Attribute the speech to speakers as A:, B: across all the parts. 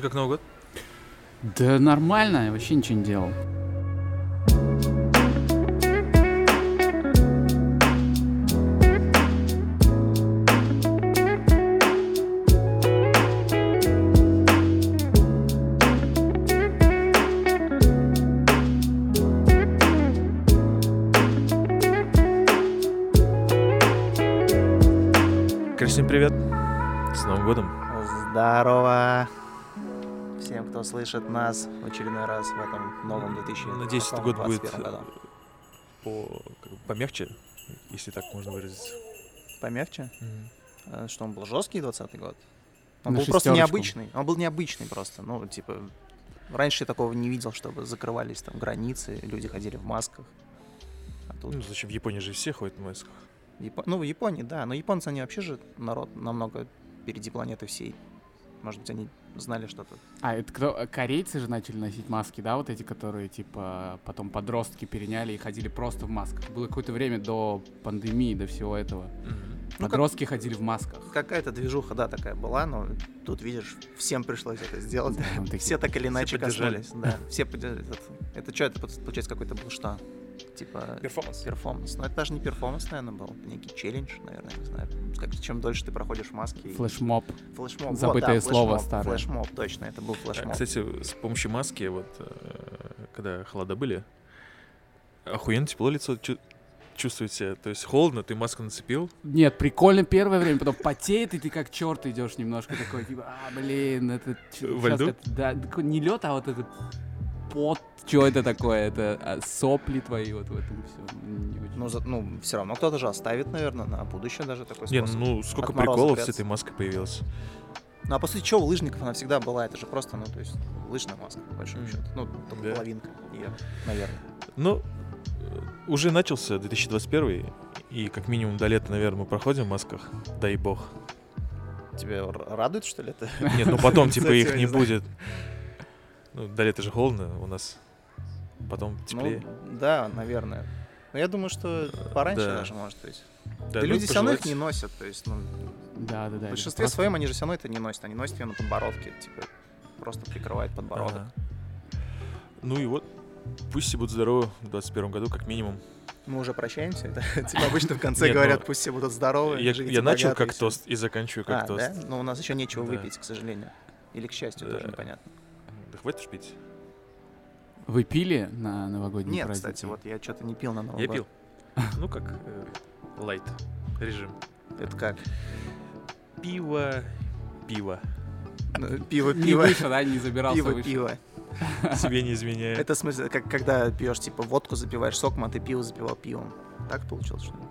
A: Че, как Новый год?
B: Да нормально, я вообще ничего не делал.
A: Всем привет. С Новым годом.
C: Здорово. Всем, кто слышит нас в очередной раз в этом новом 2000
A: Надеюсь, этот год будет
C: году.
A: по, как бы помягче, если так можно выразиться.
C: Помягче? А Что, он был жесткий 20 год? Он
B: На
C: был просто необычный. Он был необычный просто. Ну, типа, раньше я такого не видел, чтобы закрывались там границы, люди ходили в масках. А тут,
A: Ну, зачем? В Японии же все ходят в масках.
C: Япо- ну, в Японии, да. Но японцы, они вообще же народ намного впереди планеты всей. Может быть, они знали что-то.
B: А, это кто? Корейцы же начали носить маски, да, вот эти, которые, типа, потом подростки переняли и ходили просто в масках. Было какое-то время до пандемии, до всего этого.
C: Ну, как-
B: Подростки ходили в масках.
C: Какая-то движуха, да, такая была, но тут, видишь, всем пришлось это сделать.
B: Да,
C: Все так или иначе
A: поддержали.
C: коснулись. Да, все поддержали. Это, что, это получается какой-то был что? Типа
A: Перформанс.
C: перформанс. Но это даже не перформанс, наверное, был. Некий челлендж, наверное, не знаю. Как, чем дольше ты проходишь в маске. и-
B: Флешмоб.
C: Флешмоб.
B: Забытое
C: вот, да,
B: слово
C: флешмоб,
B: старое.
C: Флешмоб, точно, это был
A: А,
C: флешмоб.
A: Кстати, с помощью маски, вот, э, когда холода были, охуенно тепло лицо чу- чувствует себя. То есть холодно, ты маску нацепил,
B: Нет, прикольно первое время, потом потеет, и ты как черт идешь немножко такой, типа, а, блин, это...
A: Во льду?
B: это- Да, не лед, а вот этот пот, что это такое? Это а, сопли твои вот в этом все.
C: Ну, за- ну, все равно кто-то же оставит, наверное, на будущее даже такой
A: Нет,
C: способ.
A: ну сколько приколов с
C: прятаться.
A: этой маской появилось.
C: Ну, а по сути, что у лыжников она всегда была? Это же просто, ну, то есть, лыжная маска, по большому счету. Ну, только
A: Да.
C: половинка ее, наверное.
A: Ну, э, уже начался 2021, и как минимум до лета, наверное, мы проходим в масках, дай бог.
C: Тебя р- радует, что ли, это?
A: Нет, ну потом, типа, их не будет. Ну, до лета же холодно у нас. Потом теплее.
C: Ну, да, наверное. Но я думаю, что пораньше
A: Да.
C: даже, может быть.
A: Да,
C: Да,
A: ну,
C: люди все равно их не носят. То есть, ну,
B: Да, да, да.
C: в большинстве
B: просто-
C: своем они же все равно это не носят. Они носят ее на подбородке, типа, просто прикрывает подбородок.
A: Ага. Ну и вот, пусть все будут здоровы в 2021 году, как минимум.
C: Мы уже прощаемся. это, Типа обычно в конце
A: Нет,
C: говорят,
A: ну,
C: пусть все будут здоровы.
A: Я, я начал
C: и
A: как
C: всё.
A: тост и заканчиваю как
C: А,
A: тост.
C: да? Но у нас еще нечего
A: Да.
C: выпить, к сожалению. Или к счастью, тоже
A: Да.
C: непонятно.
A: Да хватит ж пить.
B: Вы пили на новогодние
C: Нет,
B: праздники?
C: кстати, вот я что-то не пил на Новый
A: Я
C: год.
A: пил. Ну как, э, лайт режим.
C: Это как?
A: Пиво, пиво.
C: Ну, Пиво,
B: Не
C: пиво.
B: выше, да, не забирался
C: Пиво,
B: выше.
C: пиво.
A: Себе не изменяет.
C: Это в смысле, как когда пьешь, типа, водку запиваешь соком, а ты пиво запивал пивом. Так получилось, что ли?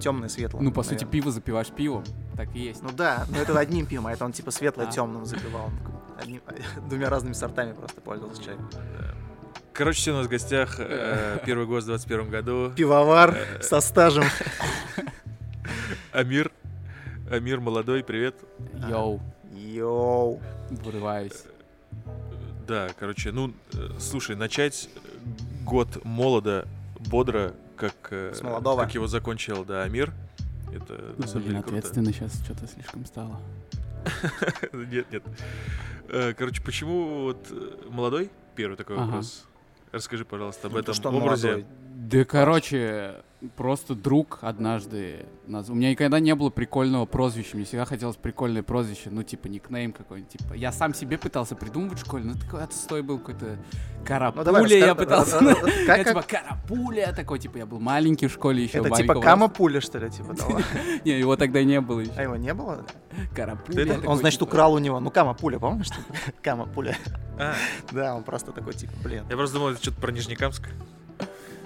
C: Темное, светлое.
B: Ну, по сути,
C: наверное.
B: пиво запиваешь пивом. Так и есть.
C: Ну да, но это одним пивом, а это он типа светлое темным запивал. Одним- двумя разными сортами просто пользовался человек.
A: Короче, сегодня у нас в гостях э, первый гость в 2021 году.
C: Пивовар
A: Э.
C: со стажем.
A: Амир. Амир молодой, привет.
B: Йоу,
C: Йоу.
B: вырываюсь.
A: Да, короче, ну, э, слушай, начать год молодо, бодро, как, э,
C: С молодого.
A: как его закончил, да, Амир. Это на самом
B: Блин,
A: деле круто.
B: ответственно сейчас что-то слишком стало.
A: Нет, нет. Э, Короче, почему вот э, молодой? Первый такой
B: Ага.
A: вопрос. Расскажи, пожалуйста, об
C: Ну, то,
A: этом образе.
C: молодой.
B: Да, короче, просто друг однажды... У меня никогда не было прикольного прозвища. Мне всегда хотелось прикольное прозвище. Ну, типа, никнейм какой-нибудь. Типа, я сам себе пытался придумывать в школе. Ну, такой отстой был какой-то... Карапуля
C: Ну, давай,
B: я пытался.
C: Как,
B: Я
C: как?
B: типа карапуля такой, типа я был маленький в школе еще.
C: Это типа
B: маленького
C: кама
B: роста.
C: пуля, что ли, типа того?
B: Не, его тогда не было
C: А
B: еще.
C: его не было?
B: Карапуля.
C: Он, значит,
B: типа,
C: украл у него. Ну, кама пуля, помнишь? что это? Кама пуля.
A: А,
C: Да, он просто такой, типа, блин.
A: я просто думал, это что-то про Нижнекамск.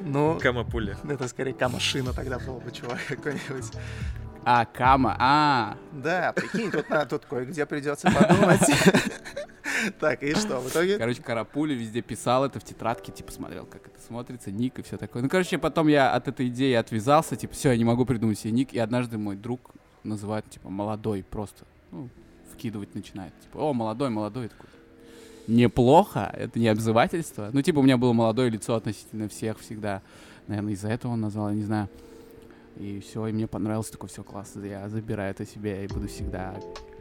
C: Ну,
A: Кама пуля.
C: это скорее кама шина тогда был бы, чувак, какой-нибудь.
B: А, Кама, а.
C: Да, прикинь, тут, на- тут кое-где придется подумать. Так, и что, в итоге?
B: Короче, Карапуля везде писал это в тетрадке, типа смотрел, как это смотрится, ник и все такое. Ну, короче, потом я от этой идеи отвязался, типа, все, я не могу придумать себе ник. И однажды мой друг называет, типа, молодой просто. Ну, вкидывать начинает. Типа, о, молодой, молодой. Такой, неплохо, это не обзывательство. Ну, типа, у меня было молодое лицо относительно всех всегда. Наверное, из-за этого он назвал, я не знаю. И все, и мне понравилось, такое все классно. Я забираю это себе и буду всегда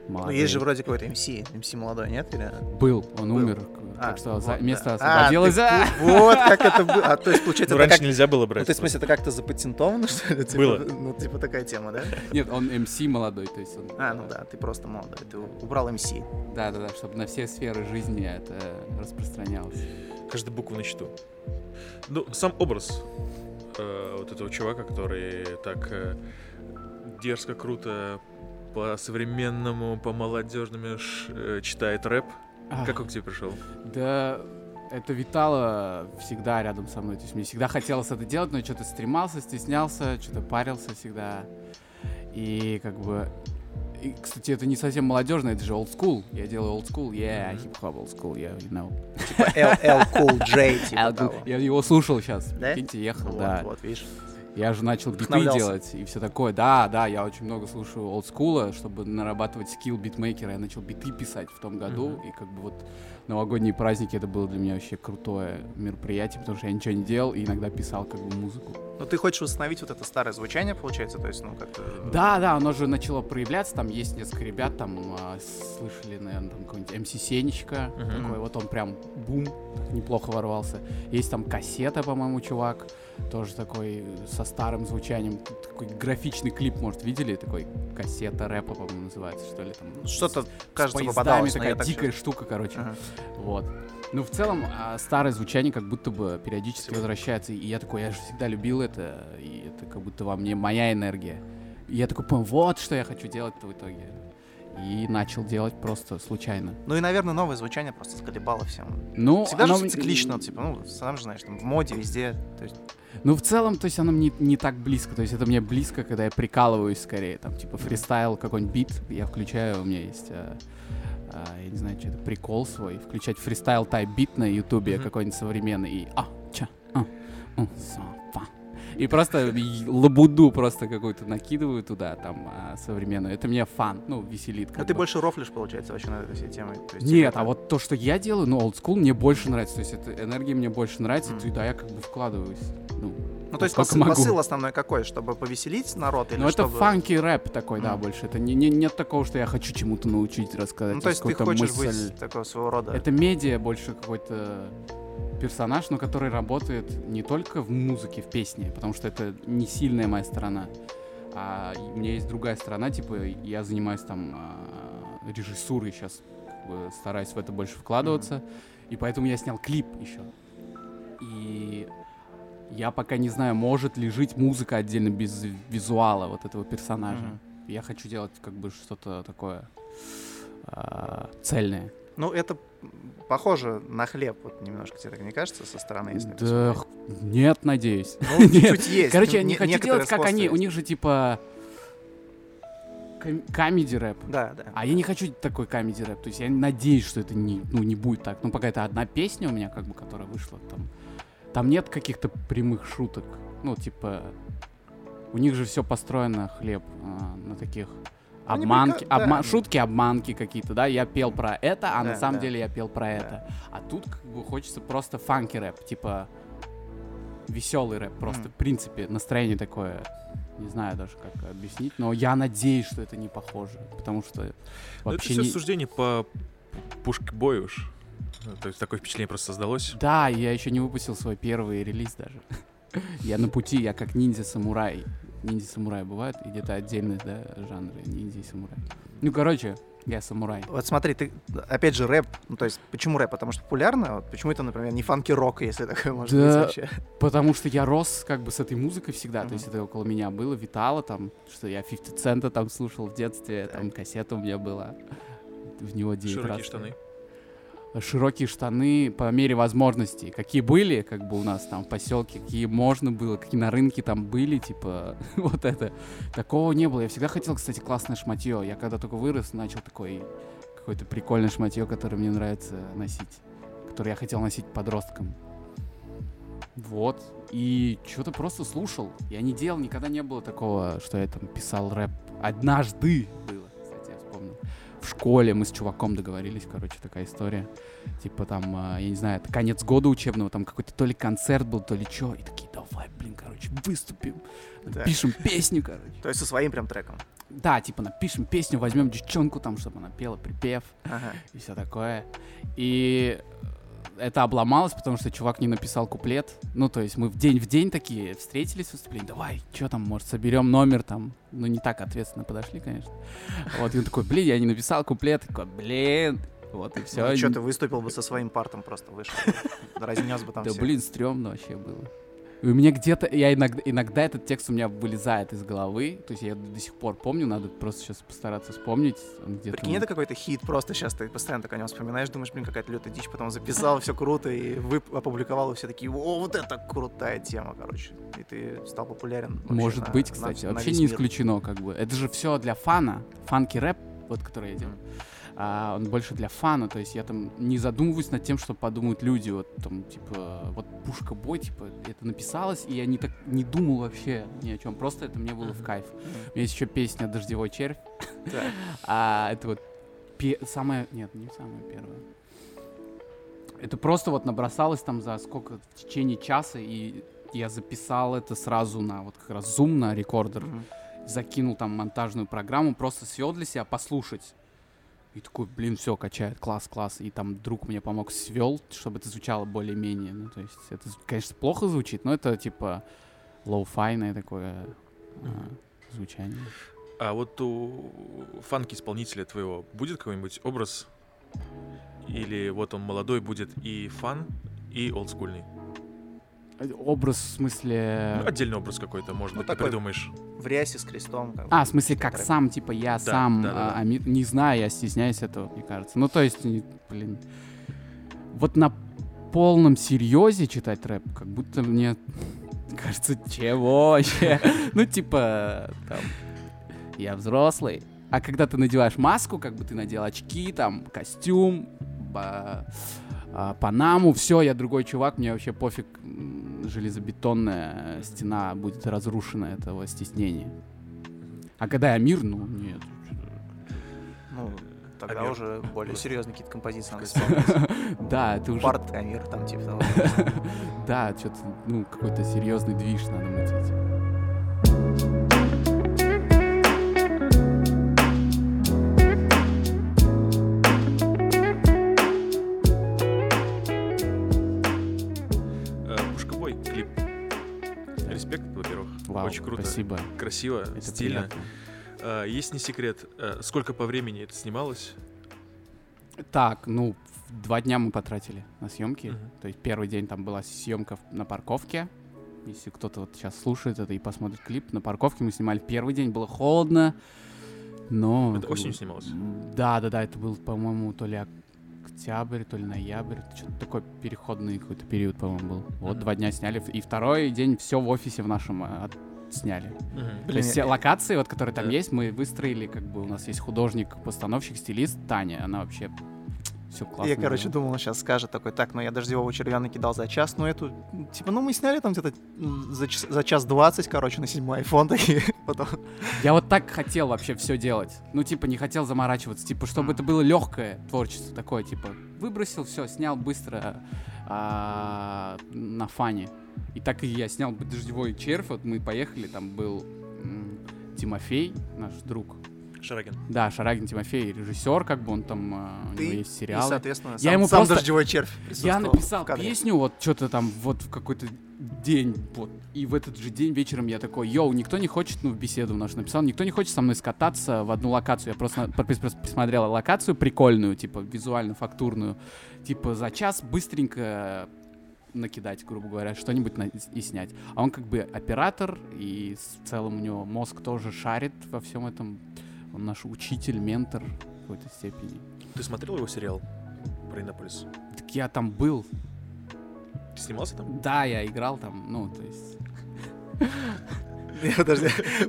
C: Ну,
B: молодые.
C: есть же вроде какой-то МС, МС молодой, нет? Или...
B: Был, он
C: Был.
B: умер,
C: А,
B: так что
C: вот,
B: за-
C: да.
B: место
C: А,
B: освободилось.
C: ты
B: А!
C: пу- Вот как это было. А, то есть, получается,
A: Ну, раньше
C: как...
A: нельзя было
C: Ну,
A: брать.
C: то есть, в смысле, это как-то запатентовано, что ли? Типа,
A: Было.
C: Ну, типа такая тема, да?
B: Нет, он МС молодой, то есть он...
C: А, ну да, ты просто молодой, ты убрал МС.
B: Да-да-да, чтобы на все сферы жизни это распространялось.
A: Каждая буква на счету. Ну, сам образ э, вот этого чувака, который так э, дерзко, круто, по-современному, по-молодежному ш- э, читает рэп.
B: Ах,
A: Как он к тебе пришел?
B: Да, это витало всегда рядом со мной. То есть мне всегда хотелось это делать, но что-то стремался, стеснялся, что-то парился всегда. И как бы... И, кстати, это не совсем молодежно, это же old school. Я делаю old school, yeah, hip-hop old school, yeah, you know.
C: Типа LL Cool J, типа того.
B: Я его слушал сейчас,
C: Да?
B: прикиньте, ехал,
C: Вот,
B: да.
C: вот, видишь.
B: Я же начал биты делать и все такое. Да, да, я очень много слушаю олдскула, чтобы нарабатывать скилл битмейкера. Я начал биты писать в том году,
A: Мгм.
B: и как бы вот новогодние праздники это было для меня вообще крутое мероприятие, потому что я ничего не делал и иногда писал как бы музыку.
C: Ну, ты хочешь восстановить вот это старое звучание, получается, то есть, ну, как-то...
B: Да, да, оно же начало проявляться, там есть несколько ребят, там а, слышали, наверное, там какой-нибудь МС Сенечка,
A: Мгм.
B: такой вот он прям бум, неплохо ворвался. Есть там кассета, по-моему, чувак, тоже такой со старым звучанием, такой графичный клип, может, видели? Такой кассета рэпа, по-моему, называется, что ли, там.
C: Что-то, кажется, попадалось,
B: такая
C: так
B: дикая штука, короче.
C: Ага.
B: Вот. Ну, в целом, а, старое звучание как будто бы периодически возвращается. И я такой, я же всегда любил это, и это как будто во мне моя энергия. И я такой понял, вот что я хочу делать в итоге. И начал делать просто случайно.
C: Ну и, наверное, новое звучание просто сколебало всем.
B: Ну,
C: Всегда
B: оно
C: же циклично, типа, ну, сам же знаешь, там, в моде, везде. То есть,
B: Ну, в целом, то есть оно мне не так близко. То есть это мне близко, когда я прикалываюсь скорее. Там, типа, фристайл, какой-нибудь бит я включаю, у меня есть... а, а, я не знаю, что это, прикол свой. Включать фристайл type beat на ютубе
A: Мгм.
B: какой-нибудь современный. И а, ча, а, у, са, па. И просто лабуду просто какую-то накидываю туда, там, а, современную. Это мне fun, ну, веселит. как
C: ты больше рофлишь, получается, вообще на этой всей есть,
B: Нет, а вот то, что я делаю, ну, old school мне больше нравится. То есть эта энергия мне больше нравится, туда я как бы вкладываюсь. Ну,
C: Ну, то есть посыл,
B: могу.
C: посыл основной какой? Чтобы повеселить народ или
B: Ну, это
C: чтобы...
B: фанки рэп такой, да,
C: Мгм.
B: больше. Это не, не- нет такого, что я хочу чему-то научить, рассказать.
C: Ну, то есть ты хочешь
B: мысль.
C: быть такого своего рода...
B: Это медиа больше какой-то персонаж, но который работает не только в музыке, в песне, потому что это не сильная моя сторона. А у меня есть другая сторона, типа я занимаюсь там а, режиссурой сейчас, стараюсь в это больше вкладываться, и поэтому я снял клип еще. И я пока не знаю, может ли жить музыка отдельно без визуала вот этого персонажа.
C: Мгм.
B: Я хочу делать как бы что-то такое а, цельное.
C: Ну, это похоже на хлеб, вот немножко тебе так не кажется со стороны, если
B: Да, х- нет, надеюсь.
C: Ну, чуть-чуть есть.
B: Короче, я
C: не-
B: не хочу делать, как они. У них же типа камеди рэп.
C: Да, да.
B: А я не хочу такой камеди рэп. То есть я надеюсь, что это не, ну, не будет так. Ну, пока это одна песня у меня, как бы, которая вышла. Там, там нет каких-то прямых шуток. Ну, типа, у них же все построено, хлеб, а, на таких обманки,
C: прика- да,
B: обма-
C: они-
B: шутки, обманки какие-то, да, я пел про это, а на
C: Да,
B: самом
C: да.
B: деле я пел про это. А тут как бы хочется просто фанки рэп, типа веселый рэп, просто
C: Мгм.
B: в принципе настроение такое, не знаю даже как объяснить, но я надеюсь, что это не похоже, потому что
A: Ну, это
B: вообще
A: все
B: не...
A: суждение по пушкбою уж. Ну, То есть такое впечатление просто создалось.
B: Да, я еще не выпустил свой первый релиз даже. Я на пути, я как ниндзя-самурай. Ниндзя-самурай бывают, и где-то отдельные, да, жанры ниндзя и самурай. Ну, короче, я самурай.
C: Вот смотри, ты, опять же, рэп, ну, то есть, почему рэп? Потому что популярно, вот почему это, например, не фанки-рок, если такое может
B: Да.
C: быть вообще?
B: Потому что я рос как бы с этой музыкой всегда,
C: Мгм.
B: то есть это около меня было, витало там, что я 50 цента там слушал в детстве,
C: Так.
B: там кассета у меня была, в него 9
A: Широкие
B: раз.
A: штаны.
B: Широкие штаны по мере возможностей. Какие были, как бы у нас там в поселке, какие можно было, какие на рынке там были, типа, вот это. Такого не было. Я всегда хотел, кстати, классное шматье. Я когда только вырос, начал такой какое-то прикольное шматье, которое мне нравится носить. Которое я хотел носить подростком. Вот. И что-то просто слушал. Я не делал, никогда не было такого, что я там писал рэп. Однажды было. В школе мы с чуваком договорились, короче, такая история. Типа там, а, я не знаю, это конец года учебного, там какой-то то ли концерт был, то ли что. И такие, давай, блин, короче, выступим.
C: Так.
B: Пишем песню, короче.
C: То есть со своим прям треком.
B: Да, типа напишем песню, возьмем девчонку там, чтобы она пела припев
C: Ага.
B: и все такое. И это обломалось, потому что чувак не написал куплет. Ну, то есть мы в день в день такие встретились в выступлении. Давай, что там, может, соберем номер там. Ну, не так ответственно подошли, конечно. Вот, и он такой, блин, я не написал куплет. Такой, блин. Вот, и все.
C: Ну, что ты выступил бы со своим партом просто вышел. Разнес бы там
B: Да блин, стрёмно вообще было. И у меня где-то, я иногда, иногда этот текст у меня вылезает из головы, то есть я до сих пор помню, надо просто сейчас постараться вспомнить. где-то
C: Прикинь, это какой-то хит, просто сейчас ты постоянно так о нем вспоминаешь, думаешь, блин, какая-то лютая дичь, потом записал, все круто, и вы опубликовал, и все такие, о, вот это крутая тема, короче. И ты стал популярен.
B: Может
C: на-
B: быть,
C: на-
B: кстати,
C: на
B: вообще
C: весь
B: не
C: мир.
B: исключено, как бы. Это же все для фана, фанки рэп, вот который я делаю. А, он больше для фана, то есть я там не задумываюсь над тем, что подумают люди, вот там, типа, вот Пушка Бой, типа, это написалось, и я не так не думал вообще ни о чем, просто это мне было в кайф. У меня есть еще песня «Дождевой червь», а это вот самая, нет, не самая первая. Это просто вот набросалось там за сколько, в течение часа, и я записал это сразу на вот как раз Zoom, на рекордер,
C: Мгм.
B: закинул там монтажную программу, просто свел для себя послушать. И такой, блин, все, качает, класс, класс. И там друг мне помог свел, чтобы это звучало более-менее. Ну, то есть это, конечно, плохо звучит, но это типа lo-fi ное такое а,
A: Мгм.
B: звучание.
A: А вот у funky-исполнителя твоего будет какой-нибудь образ? Или вот он молодой будет и funky, и олдскульный?
B: Образ в смысле...
A: Ну, отдельный образ какой-то, может
C: Ну,
A: быть, ты придумаешь.
C: В рясе с крестом. как бы.
B: А, в смысле, как
C: Рэп.
B: сам, типа, я
A: Да,
B: сам,
A: да, да,
B: а,
A: да.
B: а не знаю, я стесняюсь этого, мне кажется. Ну, то есть, блин, вот на полном серьезе читать рэп, как будто мне кажется, чего вообще? Ну, типа, там, я взрослый. А когда ты надеваешь маску, как бы ты надел очки, там, костюм, а, панаму, все, я другой чувак, мне вообще пофиг, железобетонная стена будет разрушена этого стеснения. А когда я мир, ну, нет.
C: Ну, тогда
A: Амир.
C: уже более серьезные какие-то композиции надо исполнять.
B: Да, это уже...
C: Парт, Амир, там типа того.
B: Да, что-то, ну, какой-то серьезный движ надо мутить. Вау,
A: Очень круто.
B: спасибо.
A: Красиво,
B: Это
A: стильно.
B: приятно.
A: А, есть не секрет, э, сколько по времени это снималось?
B: Так, ну, два дня мы потратили на съемки.
A: Мгм.
B: То есть первый день там была съемка на парковке. Если кто-то вот сейчас слушает это и посмотрит клип, на парковке мы снимали первый день, было холодно, но...
A: Это осенью снималось?
B: Да, да, да, это был, по-моему, то ли октябрь, то ли ноябрь, что-то такой переходный какой-то период, по-моему, был. Вот два дня сняли, и второй день все в офисе в нашем э, от- сняли.
A: Мгм.
B: То есть все локации, вот, которые там
A: Да.
B: есть, мы выстроили, как бы у нас есть художник, постановщик, стилист Таня, она вообще все классно.
C: Я, короче,
B: делает.
C: думал, он сейчас скажет такой, так, ну я дождевого червя накидал за час, ну эту, типа, ну мы сняли там где-то за, час- за час двадцать, короче, на седьмой iPhone такие, потом...
B: Я вот так хотел вообще все делать. Ну, типа, не хотел заморачиваться. Типа, чтобы
C: Мгм.
B: это было легкое творчество такое, типа, выбросил, все, снял быстро а, на фане. И так и я снял дождевой червь. Вот мы поехали, там был Тимофей, наш друг.
A: Шарагин.
B: Да, Шарагин Тимофей, режиссер, как бы он там, а, у
C: Ты
B: него есть
C: И,
B: сериалы.
C: соответственно,
B: Я
C: сам,
B: ему
C: сам
B: просто-
C: дождевой червь
B: Я написал песню, вот что-то там, вот в какой-то день, вот, и в этот же день вечером я такой, йоу, никто не хочет, ну, в беседу нашу написал, никто не хочет со мной скататься в одну локацию. Я просто, на- пос- пос- посмотрел локацию прикольную, типа, визуально фактурную, типа, за час быстренько накидать, грубо говоря, что-нибудь на- и снять. А он как бы оператор, и в целом у него мозг тоже шарит во всем этом. Он наш учитель, ментор в какой-то степени.
A: Ты смотрел его сериал про Иннополис?
B: Так я там был,
A: Ты снимался там?
B: Да, я играл там, ну, то есть...
C: Подожди,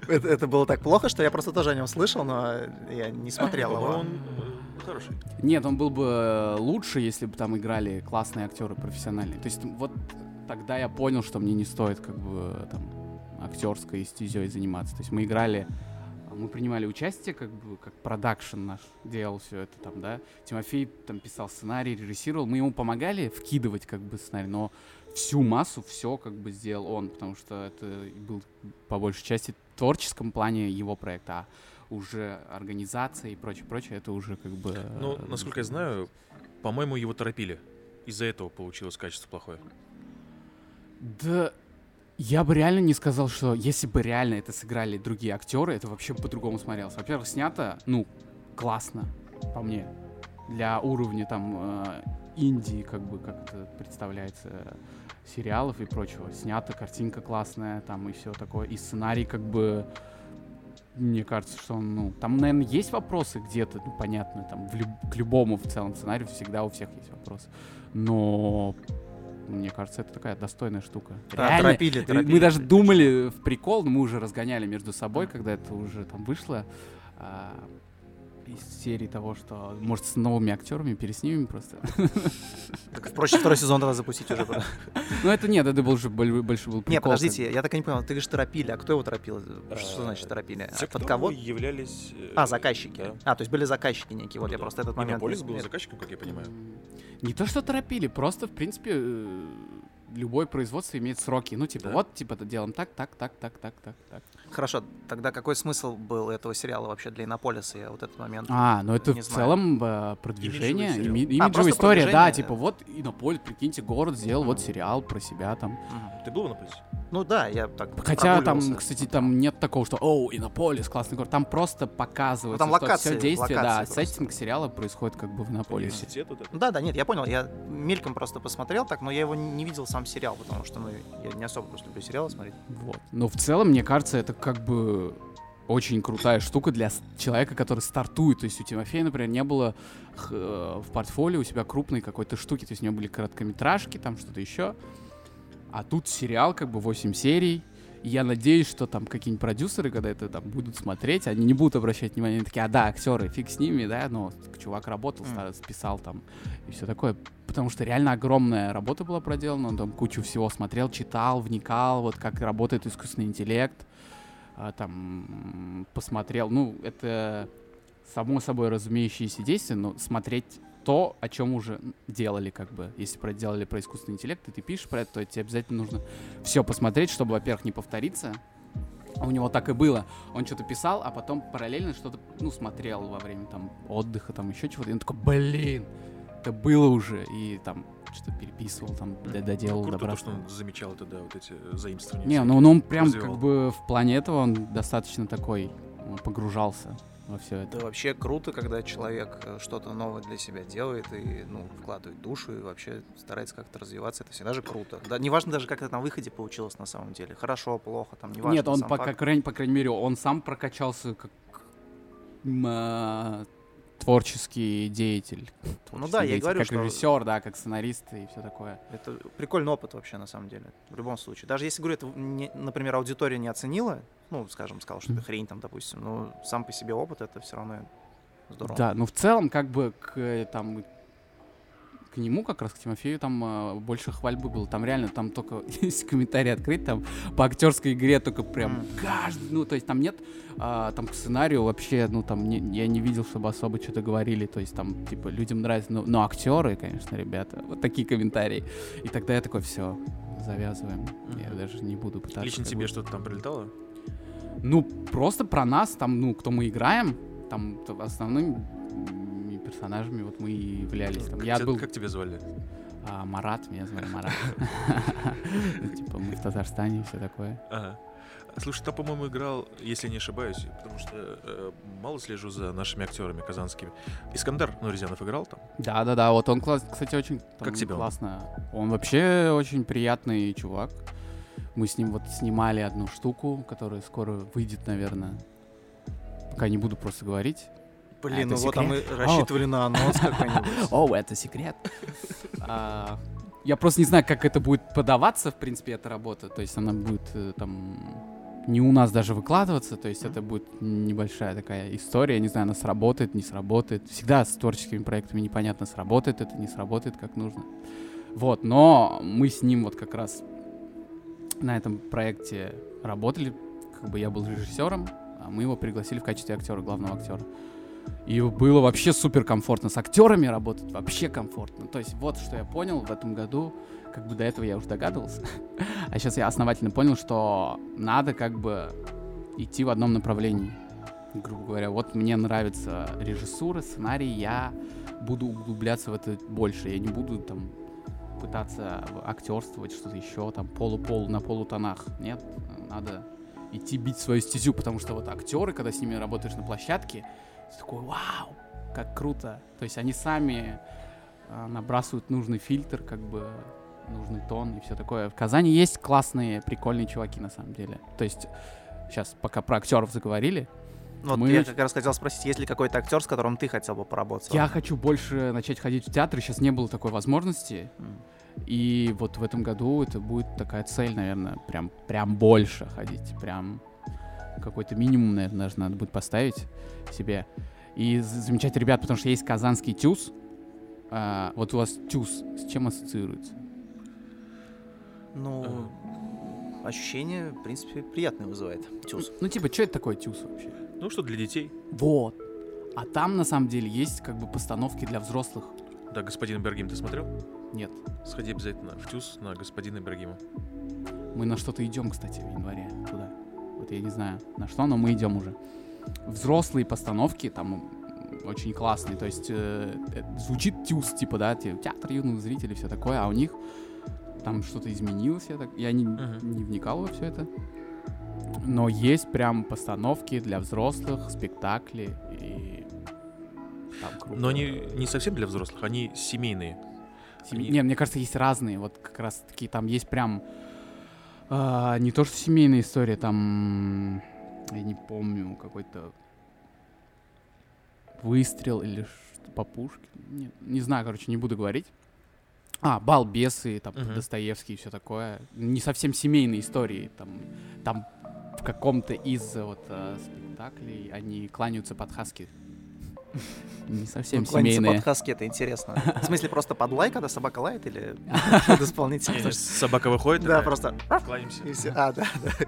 C: это, это было так плохо, что я просто тоже о нем слышал, но я не смотрел его.
A: Он э, хороший.
B: Нет, он был бы э, лучше, если бы там играли классные актеры профессиональные. То есть вот тогда я понял, что мне не стоит как бы там актерской стезей заниматься. То есть мы играли, а, мы принимали участие, как бы как продакшн наш делал все это там, да. Тимофей там писал сценарий, режиссировал, мы ему помогали вкидывать как бы сценарий, но всю массу все как бы сделал он, потому что это был по большей части в творческом плане его проекта. А уже организация и прочее, прочее, это уже как бы...
A: Ну,
B: э,
A: насколько я знаю, по-моему, его торопили. Из-за этого получилось качество плохое.
B: Да, я бы реально не сказал, что если бы реально это сыграли другие актеры, это вообще по-другому смотрелось. Во-первых, снято, ну, классно, по мне. Для уровня там э, Индии, как бы, как это представляется, э, сериалов и прочего. Снята, картинка классная, там и все такое. И сценарий, как бы, мне кажется, что он, ну, там, наверное, есть вопросы где-то, ну, понятно, там, в люб- к любому в целом сценарию всегда у всех есть вопросы. Но мне кажется, это такая достойная штука.
C: Да,
B: Реально,
C: торопили, торопили.
B: Мы даже думали в прикол, но мы уже разгоняли между собой, когда это уже там вышло. Из серии того, что может с новыми актерами переснимем просто.
C: Так проще второй сезон тогда запустить уже. было.
B: Ну это нет, это был уже боль- больше был.
C: Не, подождите, я так и не понял. Ты говоришь, торопили. А кто его торопил? Что
A: А,
C: значит торопили? А Под кого?
A: являлись... э,
C: А, заказчики. А, то есть были заказчики некие. Вот я просто этот момент...
A: Иннополис
C: не-
A: был заказчиком, как я понимаю.
B: Не то, что торопили, просто, в принципе, э, любое производство имеет сроки. Ну, типа,
A: Да.
B: вот, типа, это делаем так, так, так, так, так, так, так.
C: Хорошо, тогда какой смысл был этого сериала вообще для Иннополиса? Я вот этот момент...
B: А, ну это
C: Не
B: в
C: знаю.
B: целом э, продвижение,
A: Имиджевый сериал.
B: ими-
C: А,
B: имиджевая история, да,
C: продвижение,
B: типа,
C: да.
B: вот Иннополис, прикиньте, город сделал вот
C: Мгм.
B: сериал про себя там.
C: Мгм.
A: Ты был на полисе?
C: Ну да, я так
B: Хотя там, кстати, там нет такого, что «Оу, Иннополис, классный город». Там просто показывается,
C: Ну, там
B: что
C: локации,
B: все действие, да,
C: локации просто.
B: сеттинг сериала происходит как бы в Иннополисе.
A: Вот?
C: Да, да, нет, я понял. Я мельком просто посмотрел так, но я его не видел сам сериал, потому что, ну, я не особо просто люблю сериалы смотреть.
B: Вот. Но в целом, мне кажется, это как бы очень крутая штука для человека, который стартует. То есть у Тимофея, например, не было э, в портфолио у себя крупной какой-то штуки. То есть у него были короткометражки, там что-то еще. А тут сериал, как бы 8 серий. И я надеюсь, что там какие-нибудь продюсеры, когда это там будут смотреть, они не будут обращать внимание, они такие, а да, актеры, фиг с ними, да, но чувак работал, ста- списал там и все такое. Потому что реально огромная работа была проделана, он там кучу всего смотрел, читал, вникал, вот как работает искусственный интеллект, а, там посмотрел, ну, это само собой разумеющиеся действия, но смотреть то, о чем уже делали, как бы. Если про делали про искусственный интеллект, и ты пишешь про это, то тебе обязательно нужно все посмотреть, чтобы, во-первых, не повториться. У него так и было. Он что-то писал, а потом параллельно что-то, ну, смотрел во время там отдыха, там еще чего-то. И он такой, блин, это было уже. И там что-то переписывал, там доделал,
A: Ну, Круто то, что он замечал это, да, вот эти э, заимствования.
B: Не, ну, ну он прям
A: развивал.
B: как бы в плане этого он достаточно такой погружался во все это.
C: Да вообще круто, когда человек э, что-то новое для себя делает и, ну, вкладывает душу и вообще старается как-то развиваться. Это всегда же круто. Да, неважно даже, как это на выходе получилось на самом деле. Хорошо, плохо, там, неважно.
B: Нет, он, по, как, по крайней мере, он сам прокачался как а, творческий деятель.
C: Ну да, я и говорю,
B: как
C: что-
B: режиссер, да, как сценарист и все такое.
C: Это прикольный опыт вообще, на самом деле, в любом случае. Даже если, говорю, это, не- например, аудитория не оценила, ну, скажем, сказал, что это хрень там, допустим, но сам по себе опыт, это все равно здорово.
B: Да, ну в целом, как бы к э, там к нему, как раз к Тимофею, там э, больше хвальбы было. Там реально, там только, если комментарий открыть, там по актерской игре только прям каждый, ну, то есть там нет, а, там к сценарию вообще, ну, там не- я не видел, чтобы особо что-то говорили, то есть там, типа, людям нравится, ну, но актеры, конечно, ребята, вот такие комментарии. И тогда я такой, все, завязываем. Я
A: Мгм.
B: даже не буду пытаться.
A: Лично тебе что-то там прилетало?
B: Ну, просто про нас, там, ну, кто мы играем, там т- основными м, персонажами вот мы и являлись. Там,
A: Как
B: я
A: тебя-
B: был
A: Как тебя звали?
B: а, Марат, меня звали Марат. Ну, Типа мы в Татарстане и все такое.
A: Слушай, там, по-моему, играл, если не ошибаюсь, потому что э, мало слежу за нашими актерами казанскими. Искандар Нурзянов играл там?
B: Да-да-да, вот он, класс, кстати, очень там,
A: Как тебе он?
B: классно. Он вообще очень приятный чувак. Мы с ним вот снимали одну штуку, которая скоро выйдет, наверное. Пока не буду просто говорить.
C: Блин,
B: это
C: ну вот, а мы рассчитывали на анонс какой-нибудь.
B: О, это секрет. А, Я просто не знаю, как это будет подаваться, в принципе, эта работа. То есть она будет э, там не у нас даже выкладываться, то есть это будет небольшая такая история, не знаю, она сработает, не сработает. Всегда с творческими проектами непонятно, сработает это, не сработает как нужно. Вот, но мы с ним вот как раз на этом проекте работали, как бы я был режиссером, а мы его пригласили в качестве актера, главного актера. И было вообще супер комфортно. С актерами работать вообще комфортно. То есть вот что я понял в этом году, как бы до этого я уже догадывался. А сейчас я основательно понял, что надо как бы идти в одном направлении. грубо говоря, вот мне нравится режиссура, сценарий, я буду углубляться в это больше. Я не буду там пытаться актерствовать, что-то еще, там полу-полу на полутонах. Нет, надо идти бить свою стезю, потому что вот актеры, когда с ними работаешь на площадке, ты такой, вау, как круто. То есть они сами а, набрасывают нужный фильтр, как бы нужный тон и все такое. В Казани есть классные, прикольные чуваки на самом деле. То есть сейчас пока про актеров заговорили,
C: Вот
B: Мы
C: я как раз хотел спросить, есть ли какой-то актер, с которым ты хотел бы поработать?
B: я хочу больше начать ходить в театр, сейчас не было такой возможности.
C: М.
B: И вот в этом году это будет такая цель, наверное, прям, прям больше ходить, прям какой-то минимум, наверное, даже надо будет поставить себе. И замечать ребят, потому что есть казанский тюз. А, вот у вас тюз с чем ассоциируется?
C: Ну, ощущение, в принципе, приятное вызывает. Тюз.
B: Ну, типа, что это такое тюз вообще?
A: Ну, что для детей.
B: Вот. А там, на самом деле, есть как бы постановки для взрослых.
A: Да, господин Ибрагим, ты смотрел?
B: Нет.
A: Сходи обязательно в ТЮЗ на господина Ибрагима.
B: Мы на что-то идем, кстати, в январе туда. Вот я не знаю, на что, но мы идем уже. Взрослые постановки там очень классные. То есть э, э, звучит тюз, типа, да, те- театр юных зрителей, все такое, а у них там что-то изменилось. Я, так, я не,
A: Мгм.
B: не вникал во все это. Но есть прям постановки для взрослых, спектакли и там круто.
A: Но они не совсем для взрослых, они семейные.
B: Семи-
A: Они-
B: Не, мне кажется, есть разные. Вот как раз таки там есть прям а, не то что семейная история, там я не помню какой-то выстрел или по пушке. Не, не знаю, короче, не буду говорить. А, балбесы, там
A: Мгм.
B: Достоевский и все такое. Не совсем семейные истории. Там, там в каком-то из э, вот э, спектаклей они кланяются под хаски. Не совсем
C: Ну,
B: семейные.
C: под хаски, это интересно. В смысле, просто под лай, когда собака лает, или под исполнителя?
A: Не, Собака выходит,
C: Да, просто... все. А, да, да.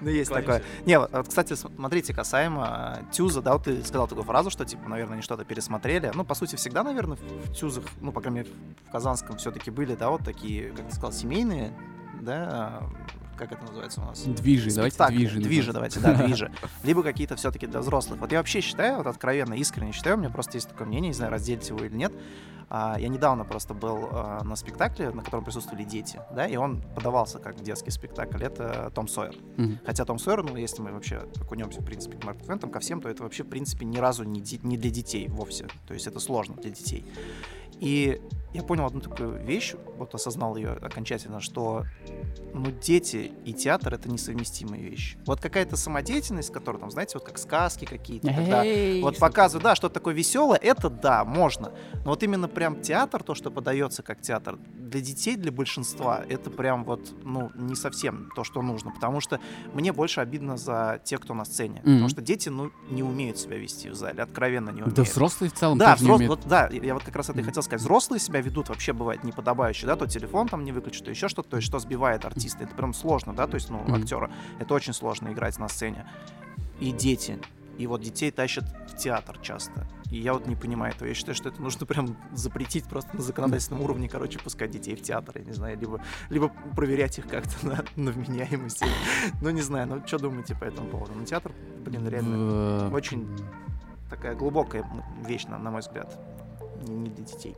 C: Ну, есть такое. Не, вот, кстати, смотрите, касаемо э, Тюза, да, ты сказал такую фразу, что, типа, наверное, они что-то пересмотрели. Ну, по сути, всегда, наверное, в Тюзах, ну, по крайней мере, в Казанском все-таки были, да, вот такие, как ты сказал, семейные, да, э, как это называется у нас?
B: Движи, давайте движи.
C: Движи, давайте, да, движи. Либо какие-то все-таки для взрослых. Вот я вообще считаю, вот откровенно, искренне считаю, у меня просто есть такое мнение, не знаю, разделите его или нет. А, Я недавно просто был а, на спектакле, на котором присутствовали дети, да, и он подавался как детский спектакль. Это Том Сойер.
B: Мгм.
C: Хотя Том Сойер, ну, если мы вообще окунемся, в принципе, к Марку Твентам, ко всем, то это вообще, в принципе, ни разу не, не для детей вовсе. То есть это сложно для детей. И я понял одну такую вещь, вот осознал ее окончательно, что ну, дети и театр — это несовместимые вещи. Вот какая-то самодеятельность, которая там, знаете, вот как сказки какие-то, когда вот
B: что
C: показывают, да, что-то такое веселое, это да, можно. Но вот именно прям театр, то, что подается как театр, для детей, для большинства, это прям вот, ну, не совсем то, что нужно. Потому что мне больше обидно за тех, кто на сцене. Потому
B: Мгм.
C: что дети, ну, не умеют себя вести в зале, откровенно не умеют.
B: Да взрослые в целом
C: Да,
B: тоже не
C: взрос-
B: умеют.
C: вот, да, я вот как раз это и
B: Мгм.
C: хотел сказать. Взрослые себя ведут вообще бывает неподобающе, да, то телефон там не выключит, то еще что-то, то есть что сбивает артиста. Это прям сложно, да, то есть, ну,
B: Мгм.
C: актера. Это очень сложно играть на сцене. И дети. И вот детей тащат в театр часто. И я вот не понимаю этого. Я считаю, что это нужно прям запретить просто на законодательном уровне, короче, пускать детей в театр, я не знаю, либо, либо проверять их как-то на, на вменяемость. Ну, не знаю, ну, что думаете по этому поводу? Ну, театр, блин, реально
B: В-
C: очень такая глубокая вещь, на, на мой взгляд. Не не для детей.